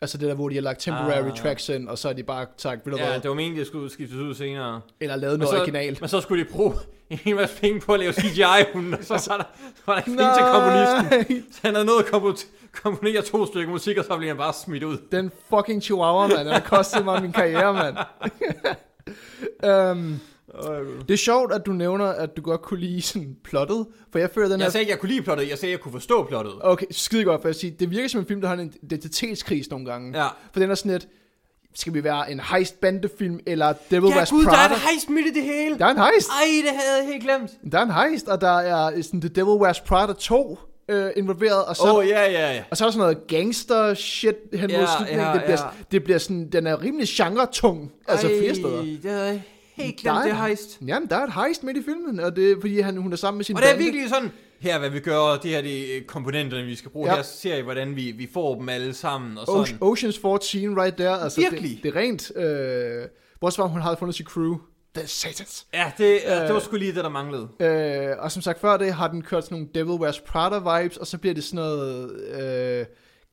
Altså det der, hvor de har lagt temporary ah. tracks ind, og så har de bare sagt, ved du Ja, det var meningen, at det skulle skiftes ud senere. Eller lavet noget så, originalt. Men så skulle de bruge en masse penge på at lave CGI-hunden, og så var der, så var der ikke penge til komponisten. Så han havde nået at komponere to stykker musik, og så blev han bare smidt ud. Den fucking chihuahua, mand. Den har kostet mig min karriere, mand. um, det er sjovt, at du nævner, at du godt kunne lide sådan plottet, for jeg føler den jeg her... sagde ikke, jeg kunne lide plottet, jeg sagde, jeg kunne forstå plottet. Okay, skide godt, for at sige, det virker som en film, der har en identitetskris nogle gange. Ja. For den er sådan lidt, skal vi være en heist-bandefilm, eller Devil ja, Wears Gud, Prada? der er en heist midt i det hele. Der er en heist. Ej, det havde jeg helt glemt. Der er en heist, og der er sådan The Devil Wears Prada 2 øh, involveret. Og så, oh, ja, ja, ja. Og så er der sådan noget gangster shit hen mod ja, slutningen. Ja, det, bliver, ja. det bliver sådan, den er rimelig genre-tung, altså flere steder. det er helt glemt, det heist. Jamen, der er et heist midt i filmen, og det er, fordi han, hun er sammen med sin Og det er virkelig sådan, her hvad vi gør, det her det er komponenterne, vi skal bruge. Ja. Her ser I, hvordan vi, vi får dem alle sammen. Og sådan. Ocean's 14 right there. Altså, virkelig. Det, det er rent. Øh, var hun havde fundet sit crew. Det er satans. Ja, det, øh, det var sgu lige det, der manglede. Øh, og som sagt før det, har den kørt sådan nogle Devil Wears Prada vibes, og så bliver det sådan noget... Øh,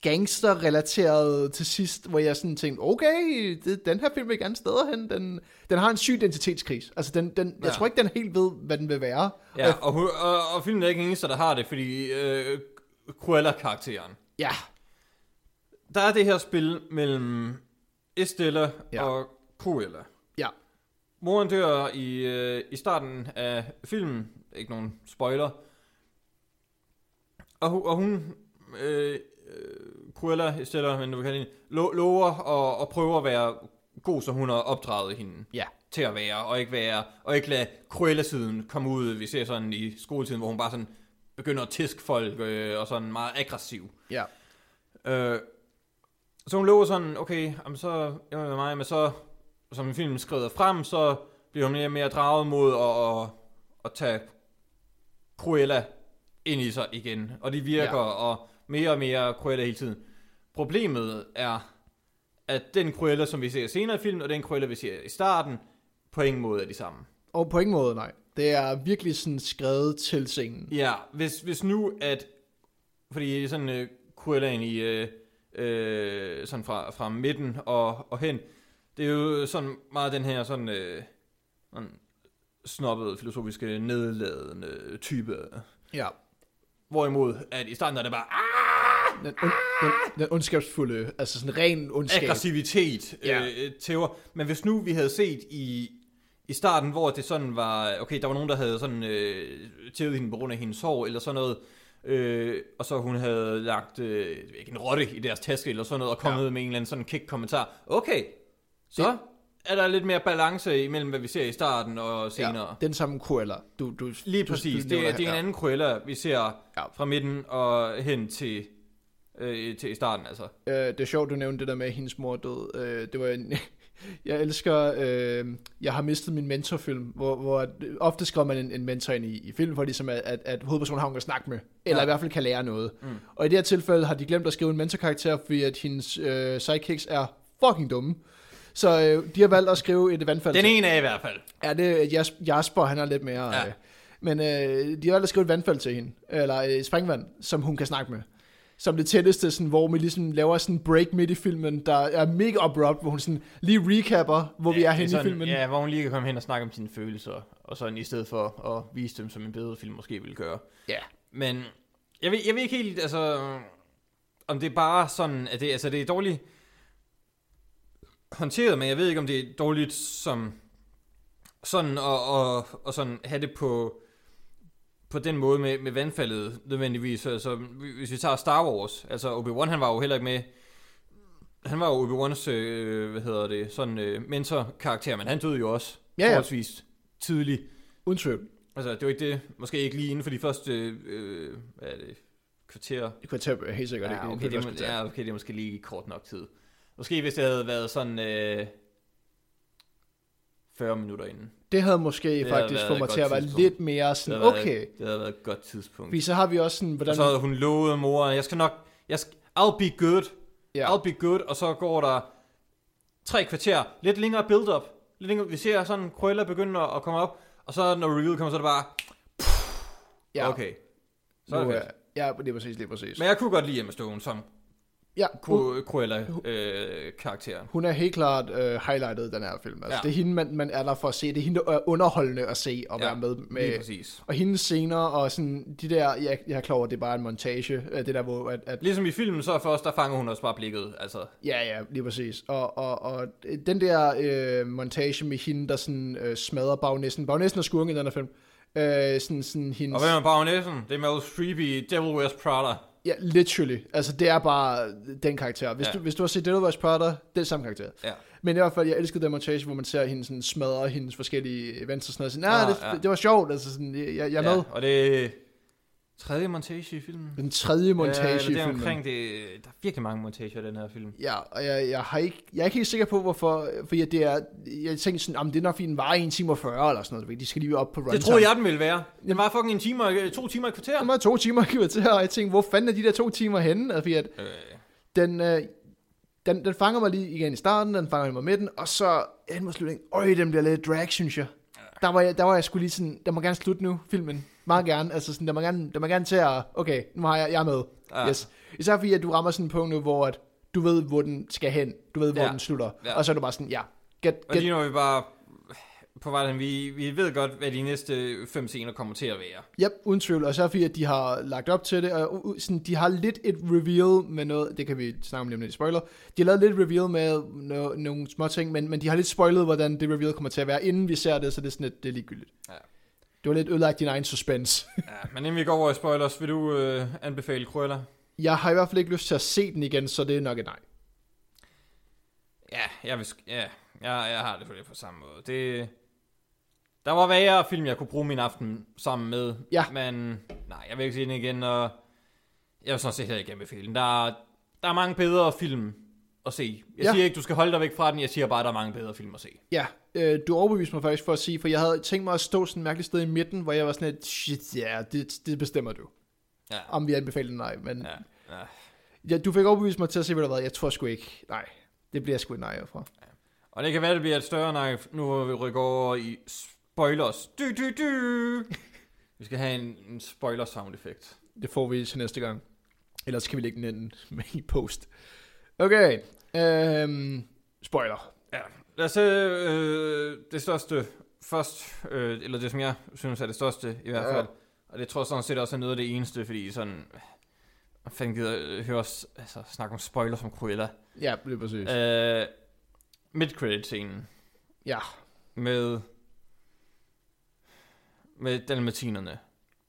gangster-relateret til sidst, hvor jeg sådan tænkte, okay, det, den her film vil gerne steder hen. Den, den har en syg identitetskris. Altså, den, den, ja. jeg tror ikke, den helt ved, hvad den vil være. Ja, og, og, og, og filmen er ikke eneste, der har det, fordi øh, Cruella-karakteren. Ja. Der er det her spil mellem Estella ja. og Cruella. Ja. Moren dør i, øh, i starten af filmen. Ikke nogen spoiler. Og, og hun øh, øh, Cruella, Estella, men du kan hende, lo- lover og, og prøver at være god, som hun har opdraget hende ja. til at være, og ikke være, og ikke lade Cruella-siden komme ud, vi ser sådan i skoletiden, hvor hun bare sådan begynder at tiske folk, øh, og sådan meget aggressiv. Ja. Øh, så hun lover sådan, okay, jamen så, jeg med mig, men så, som filmen skrider frem, så bliver hun mere og mere draget mod at, at, at tage Cruella ind i sig igen. Og de virker, ja. og mere og mere Cruella hele tiden. Problemet er, at den Cruella, som vi ser senere i filmen, og den Cruella, vi ser i starten, på ingen måde er de samme. Og på ingen måde, nej. Det er virkelig sådan skrevet til scenen. Ja, hvis, hvis nu at, fordi sådan uh, Cruellaen i, uh, uh, sådan fra, fra midten og, og hen, det er jo sådan meget den her sådan, uh, sådan snobbede, filosofiske, nedladende type. Ja Hvorimod, at i starten er det bare ah, Den, ond, den, den ondskabsfulde, altså sådan ren ondskab. aggressivitet Ja. øh, tæver. Men hvis nu vi havde set i, i starten, hvor det sådan var, okay, der var nogen, der havde sådan øh, tævet hende på grund af hendes sorg, eller sådan noget, øh, og så hun havde lagt øh, ikke, en rotte i deres taske, eller sådan noget, og kommet Ja. med en eller anden sådan kick kommentar. Okay, så Det- er der lidt mere balance imellem, hvad vi ser i starten og senere. Ja, den samme Cruella. Du, du, Lige du- præcis. du det, nævner er, det er en anden Cruella, vi ser ja. fra midten og hen til, øh, til i starten, altså. Øh, det er sjovt, du nævnte det der med, at hendes mor død. Øh, det var en... Jeg elsker, øh, jeg har mistet min mentorfilm, hvor, hvor ofte skriver man en, en mentor ind i, i film, for ligesom at, at, at hovedpersonen har nogen at snakke med, eller Ja. i hvert fald kan lære noget. Mm. Og i det her tilfælde har de glemt at skrive en mentorkarakter, fordi at hendes øh, sidekicks er fucking dumme. Så øh, de har valgt at skrive et vandfald. Den ene er i hvert fald. Ja, det er Jas- Jasper, han er lidt mere... Ja. Øh, men øh, de har valgt at skrive et vandfald til hende, eller øh, springvand, som hun kan snakke med. Som det tætteste, sådan, hvor vi ligesom laver sådan en break midt i filmen, der er mega abrupt, hvor hun sådan lige recapper, hvor ja, vi er henne i sådan, filmen. Ja, hvor hun lige kan komme hen og snakke om sine følelser, og sådan i stedet for at vise dem, som en bedre film måske ville gøre. ja. Men jeg ved, jeg ved ikke helt, altså, om det er bare sådan, at det, altså, det er dårligt håndteret, men jeg ved ikke, om det er dårligt som sådan og, og, og sådan have det på, på den måde med, med vandfaldet nødvendigvis. Altså, hvis vi tager Star Wars, altså Obi-Wan, han var jo heller ikke med, han var jo Obi-Wans, øh, hvad hedder det, sådan øh, mentor-karakter, men han døde jo også Ja, ja. tidligt. Uden tvivl. Altså, det var ikke det, måske ikke lige inden for de første, øh, hvad er det, kvarter. Jeg tage helt sikkert ikke. Ja, det okay, det, tage. ja, okay, det er måske lige kort nok tid. Måske hvis det havde været sådan øh, 40 minutter inden. det havde måske havde faktisk været fået et mig til at være tidspunkt. lidt mere Det sådan, været, okay. det havde været et godt tidspunkt. Fordi så har vi også sådan, hvordan... Og så havde hun lovet mor, jeg skal nok, jeg skal, I'll be good, ja. I'll be good, og så går der tre kvarter, lidt længere build-up. Lidt længere, vi ser sådan, Cruella begynder at komme op, og så når reveal kommer, så er det bare, ja. okay. Så er det fedt. ja, lige præcis, lige præcis. Men jeg kunne godt lide Emma Stone som ja, hun, Cru- Cruella-karakteren. hun er helt klart øh, highlightet i den her film. Altså, ja. Det er hende, man, man er der for at se. Det er hende, der er underholdende at se og Ja, være med. Lige med præcis. og hendes scener og sådan de der, jeg, jeg er klar over, det er bare en montage, øh, det der, hvor at, at Ligesom i filmen, så først, der fanger hun også bare blikket. Altså, ja, ja, lige præcis. Og, og, og den der øh, montage med hende, der sådan øh, smadrer bagnæssen. Bagnæssen er skurken i den her film. Øh, sådan, sådan hendes, og hvem er bagnæssen? Det er Meryl Streep i Devil Wears Prada. Ja, literally. Altså, det er bare den karakter. Hvis, ja. Ja. du, hvis du har set Devil Wears Prada, det er samme karakter. Ja. Men i hvert fald, jeg elskede den montage, hvor man ser hende sådan smadre hendes forskellige events og sådan noget. Sådan, nah, Ah, det, ja. det, var sjovt, altså sådan, jeg, jeg er med. Og det tredje montage i filmen. Den tredje montage ja, i er filmen. omkring det. Der er virkelig mange montager i den her film. Ja, og jeg, jeg, har ikke, jeg er ikke helt sikker på, hvorfor. Fordi det er, jeg tænkte sådan, jamen, det er nok, fordi den var 1 time og 40 eller sådan noget. De skal lige op på runtime. Det troede jeg, den ville være. Den var fucking en time, og- to timer i kvarter. Den var to timer i kvarter, og jeg tænkte, hvor fanden er de der to timer henne? Altså, fordi at Øh, den, øh, den, den fanger mig lige igen i starten, den fanger mig midten, og så hen mod slutningen, øj, den bliver lidt drag, synes jeg. Der var jeg, der var jeg skulle lige sådan, der må gerne slutte nu, filmen. Meget gerne, altså sådan, der må gerne, der må gerne til at, okay, nu har jeg, jeg er med. Ja. Yes. Især fordi, at du rammer sådan en punkt nu, hvor at du ved, hvor den skal hen. Du ved, hvor Ja. den slutter. Ja. Og så er du bare sådan, ja, get, og get, lige nu er vi bare på vej. Vi, vi ved godt, hvad de næste fem scener kommer til at være. Yep, uden tvivl. Og så fordi, at de har lagt op til det, og sådan, de har lidt et reveal med noget, det kan vi snakke om lige om lidt spoiler. De har lavet lidt reveal med no, nogle små ting, men, men de har lidt spoilet, hvordan det reveal kommer til at være, inden vi ser det, så det er sådan lidt, det er ligegyldigt. Ja. Det var lidt ødelagt din egen suspense. Ja, men inden vi går over i spoilers, vil du øh, anbefale Cruella? Jeg har i hvert fald ikke lyst til at se den igen, så det er nok et nej. Ja, jeg, vil, ja, jeg, jeg har det på det på samme måde. Det, der var værre film, jeg kunne bruge min aften sammen med. Ja. Men nej, jeg vil ikke se den igen, og jeg vil sådan set heller ikke anbefale den. Der, er- der er mange bedre film at se. Jeg Ja. siger ikke, du skal holde dig væk fra den. Jeg siger bare, at der er mange bedre film at se. Ja, øh, du overbeviste mig faktisk for at sige, for jeg havde tænkt mig at stå sådan et mærkeligt sted i midten, hvor jeg var sådan et, shit, ja, yeah, det, det bestemmer du. Ja, Om vi anbefaler den, nej. Men ja. ja, ja. Ja, du fik overbevist mig til at se, hvad der var. Jeg tror sgu ikke, nej. Det bliver sgu et nej herfra. Og det kan være, det bliver et større nej, nu hvor vi rykker over i spoilers. Du, du, du. Vi skal have en, en spoiler sound effekt. Det får vi til næste gang. Ellers kan vi lægge den ind med i post. Okay. Øhm, spoiler. Ja, lad os se øh, det største først, øh, eller det som jeg synes er det største i hvert Ja. fald. Og det tror jeg sådan set også er noget af det eneste, fordi sådan... Man fanden gider høre os altså, snakke om spoilers som Cruella. Ja, det er præcis. Øh, mid-credit-scenen ja, med... Med dalmatinerne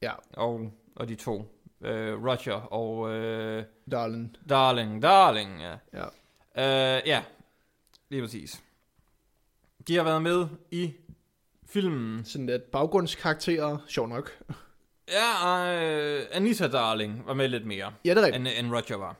ja, og, og de to. Øh, Roger og øh, darling. Darling. Darling, ja. Ja. Øh, ja, lige præcis. De har været med i filmen. Sådan lidt baggrundskarakterer, sjov nok. Ja, øh, Anita Darling var med lidt mere, Ja, det er rigtigt. end, end Roger var.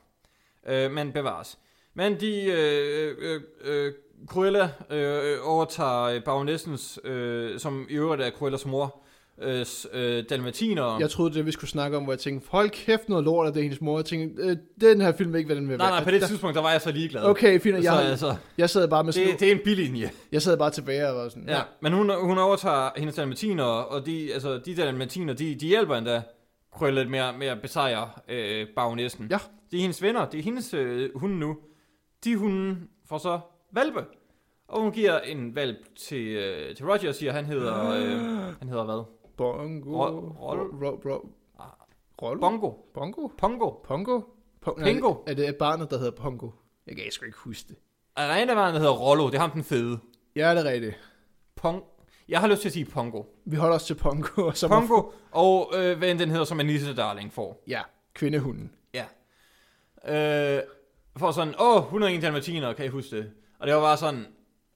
Øh, men bevares. Men de, øh, øh, øh, Cruella øh, overtager baronessens, øh, som i øvrigt er Cruellas mor, øh, øh, dalmatiner. Jeg troede, det vi skulle snakke om, hvor jeg tænkte, hold kæft noget lort, at det er hendes mor. Jeg tænkte, øh, den her film vil ikke, hvad den vil nej, være. nej, på det Der- tidspunkt, der var jeg så ligeglad. Okay, fint. så, Jeg, altså, jeg sad bare med sådan, det, det er en bilinje. jeg sad bare tilbage og var sådan, Ja, men hun, hun overtager hendes dalmatiner, og de, altså, de dalmatiner, de, de hjælper endda med, med at besejre øh, baronessen. Ja. Det er hendes venner, det er hendes øh, hunde nu. De hunde får så valpe. Og hun giver en valp til, øh, til Roger og siger, han hedder, øh, han hedder hvad? Bongo. Ro- Rol- Ro- ro- Rollo? Bongo. Bongo? Pongo. Pongo? Pong- Pingo. Er det, er barnet, der hedder Pongo? Jeg kan sgu ikke huske det. Arenavaren hedder Rollo, det er ham den fede. Ja, det er rigtigt. Pong. Jeg har lyst til at sige Pongo. Vi holder os til Pongo. Og så Pongo, og øh, hvad end den hedder, som Anissa Darling får. Ja, kvindehunden. Ja. Øh, for sådan, åh, 101 dalmatiner, kan I huske det? Og det var bare sådan,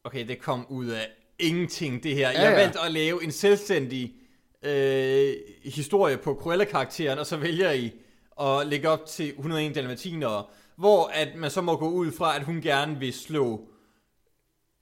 okay, det kom ud af ingenting, det her. Ja, Jeg ja. valgte at lave en selvstændig øh, historie på Cruella-karakteren, og så vælger I at lægge op til 101 dalmatiner, hvor at man så må gå ud fra, at hun gerne vil slå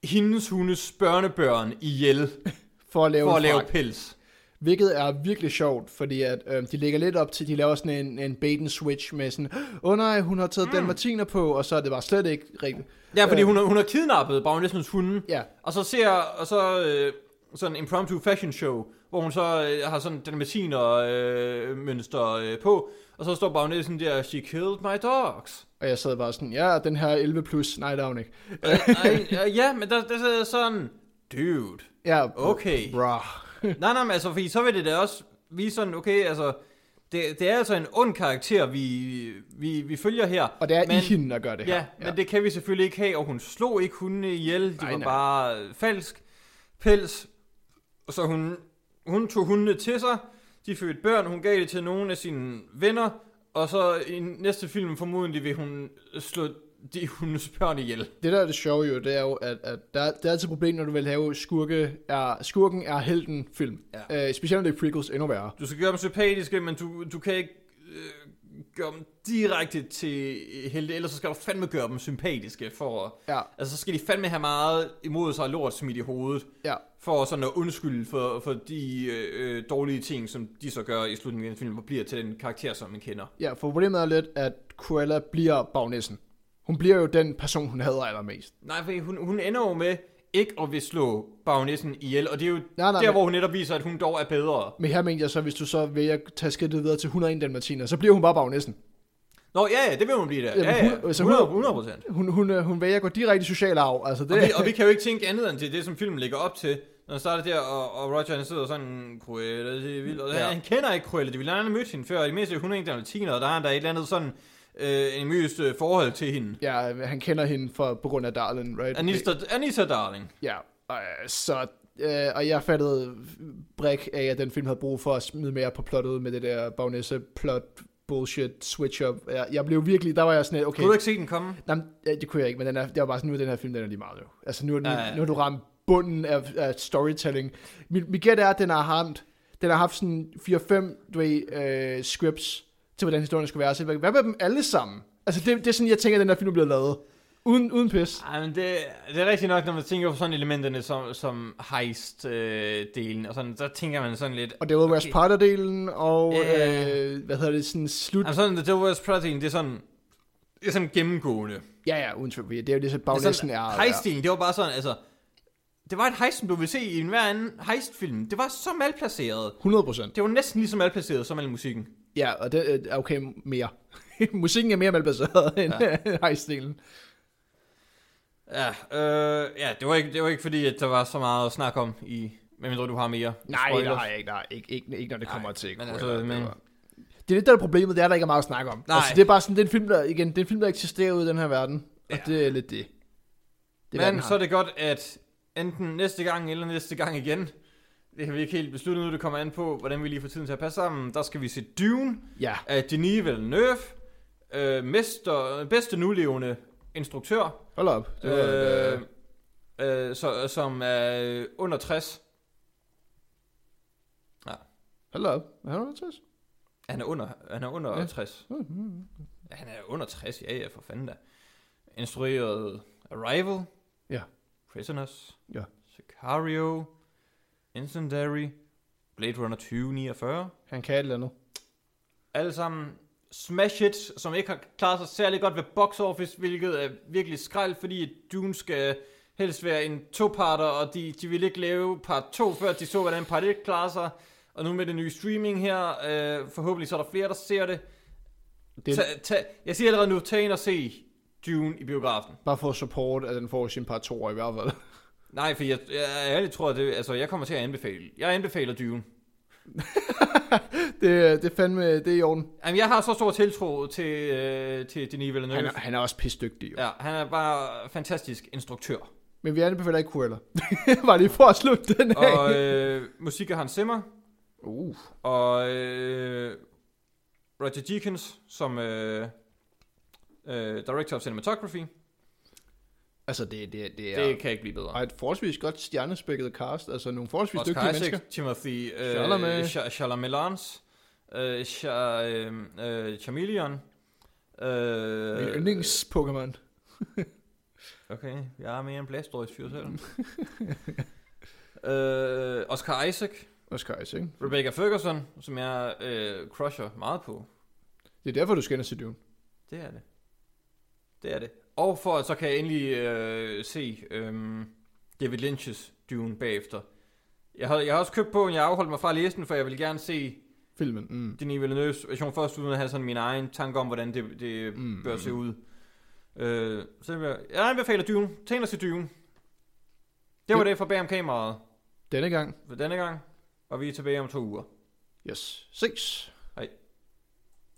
hendes hundes børnebørn ihjel For at lave, for at lave pels. Hvilket er virkelig sjovt, fordi at, øh, de lægger lidt op til, de laver sådan en, en bait and switch med sådan, åh oh, nej, hun har taget mm. dalmatiner på, og så er det bare slet ikke rigtigt. Ja, fordi Øh. hun, har- hun har kidnappet baronessens hunde, Ja, Og så ser og så øh, sådan en impromptu fashion show, hvor hun så øh, har sådan dalmatiner øh, mønster øh, på, og så står baronessen der, she killed my dogs. og jeg sad bare sådan, ja, den her 11 plus, nej, der er hun ikke. øh, øh, ja, men der, der sidder sådan, dude, Ja, okay. Bra. nej, nej, men altså, fordi så vil det da også vise sådan, okay, altså, det, det er altså en ond karakter, vi, vi, vi følger her. Og det er men, i hende, der gør det her. Ja, men det kan vi selvfølgelig ikke have, og hun slog ikke hundene ihjel, de Nej, var nej. bare øh, falsk pels. Og så hun, hun tog hundene til sig, de fødte børn, hun gav det til nogle af sine venner, og så i næste film formodentlig vil hun slå de hundes børn ihjel. Det der er det sjove jo, det er jo, at, at der, det er altid et problem, når du vil have skurke er, skurken er helten film. Ja. Øh, specielt når det er prequels, endnu værre. Du skal gøre dem sympatiske, men du, du kan ikke øh, gøre dem direkte til helte, ellers så skal du fandme gøre dem sympatiske for at, Ja, Altså, så skal de fandme have meget imod sig lort smidt i hovedet, ja. for sådan at undskylde for, for de øh, øh, dårlige ting, som de så gør i slutningen af den film, og bliver til den karakter, som man kender. Ja, for problemet er lidt, at Cruella bliver bagnissen. Hun bliver jo den person, hun hader allermest. Nej, for hun, hun ender jo med ikke at vil slå bagnæssen ihjel, og det er jo Nej, nej, der, men- hvor hun netop viser, at hun dog er bedre. Men her mener jeg så, hvis du så vælger at tage skridtet videre til 101 dalmatiner, så bliver hun bare bagnissen. Nå, ja, ja, det vil hun blive der. Jamen, Ja, ja, hun- altså, 100, hun- 100 procent. Hun, hun, øh, hun vælger at gå direkte i social arv. Altså det, Og, vi, og vi kan jo ikke tænke andet end til det, som filmen lægger op til. Når han starter der, og, og Roger han sidder sådan, Cruella, det er vildt. Og Ja. han kender ikke Cruella, det ville han have mødt hende før. I mindste 101 dalmatiner, og der er han der et eller andet sådan, øh, en møst øh, forhold til hende. ja, han kender hende for, på grund af Darlin, right? Anissa, Anissa Darling. Ja, og, øh, så, øh, og jeg fattede bræk af, at den film havde brug for at smide mere på plottet med det der bagnæsse plot bullshit switch up. Jeg, jeg blev virkelig, der var jeg sådan, okay, Kunne du ikke se den komme? Nej, det kunne jeg ikke, men den er, det var bare sådan, nu er den her film, den er lige meget jo. Altså nu, nu, Ja, ja. nu har du ramt bunden af, af storytelling. Mit, mit gæt er, at den har ramt, den har haft sådan 4-5, du ved, øh, scripts til, hvordan historien skulle være. Så hvad med dem alle sammen? Altså det, det er sådan, jeg tænker, at den her film bliver lavet. Uden, uden pis. Ej, men det, det er rigtigt nok, når man tænker på sådan elementerne som, som heist-delen, og sådan, så tænker man sådan lidt... Og det var West Okay. Parter-delen, og Ja. øh, hvad hedder det, sådan slut. Altså sådan, The Wears Prada det er sådan, det er sådan gennemgående. Ja, ja, uden tvivl. Det er jo det, så Det er er. heist-delen, det var bare sådan, altså... Det var et heist, som du vil se i en hver anden heist-film. Det var så malplaceret. 100 procent. Det var næsten lige så malplaceret som al musikken. Ja, og det øh, er okay mere. Musikken er mere malbaseret end ja. heist-delen. Ja, øh, ja det, var ikke, det var ikke fordi, at der var så meget at snakke om i Medmindre du har mere Nej, spoilers. har jeg ikke. Der ikke, ikke, når det Nej, kommer til men altså, Det men- var- Det er lidt der er problemet, det er, der ikke er meget at snakke om. Nej. Altså, det er bare sådan, det er en film, der, igen, det er en film, der eksisterer ude i den her verden. Og Ja. det er lidt det. det er, den Men så er det godt, at enten næste gang eller næste gang igen, det har vi ikke helt besluttet nu, det kommer an på, hvordan vi lige får tiden til at passe sammen. Der skal vi se Dune Ja, af Denis Villeneuve, øh, mester, bedste nulevende instruktør, hold op. Det var, øh, øh, øh, så, som er under 60. hold op. Er han 60? Han er under, han er under Ja. ja. 60. Mm-hmm. Ja, han er under 60, ja, ja, for fanden da. Instrueret Arrival. Ja. Prisoners. Ja. Sicario. Incendiary. Blade Runner 2049. Han kan et eller andet. Alle sammen smash hits, som ikke har klaret sig særlig godt ved box office, hvilket er virkelig skrald, fordi Dune skal helst være en to-parter, og de, de vil ikke lave part 2, før de så, hvordan part 1 klarer sig. Og nu med det nye streaming her, øh, forhåbentlig så er der flere, der ser det. Det Ta, ta, jeg siger allerede nu, tag ind og se Dune i biografen. bare for support, at den får sin par to i hvert fald. Nej, for jeg, jeg, jeg ærligt tror, at det, altså, jeg kommer til at anbefale. Jeg anbefaler Dune. det, det er fandme, det er i orden. Jamen, jeg har så stor tiltro til, øh, til Denis Villeneuve. Han er, han er også pisdygtig, jo. Ja. Han er bare fantastisk instruktør. Men vi anbefaler ikke Cruella. bare lige for at slutte den af. Og øh, musik af Hans Zimmer. Uh. Og øh, Roger Deakins som øh, øh, Director of Cinematography. Altså, det, det, det er... Det kan ikke blive bedre. Og et forholdsvis godt stjernespækket cast. Altså, nogle forholdsvis Oscar dygtige Isaac, mennesker. Timothy øh, Chalamet. Ch- Chalamelans, øh, Ch- øh, øh, Chameleon. Øh, Min yndlings-Pokémon. Okay, jeg er mere en Blastoise-fyr selv. øh, Oscar Isaac, Oscar Isaac. Rebecca Ferguson, som jeg øh, crusher meget på. Det er derfor, du skal ind og se Dune. Det er det. Det er det. Og for at så kan jeg endelig øh, se øh, David Lynch's Dune bagefter. Jeg har, jeg har også købt bogen, jeg afholdt mig fra at læse den, for jeg vil gerne se Filmen. Mm. Denis Villeneuve's version først, uden at have sådan min egen tanke om, hvordan det, det Mm, mm, bør mm. se ud. Øh, så jeg, jeg anbefaler Dune. Tænk dig til Dune. Det var Jo. det for bag om kameraet Denne gang. for denne gang, og vi er tilbage om to uger. Yes. Ses.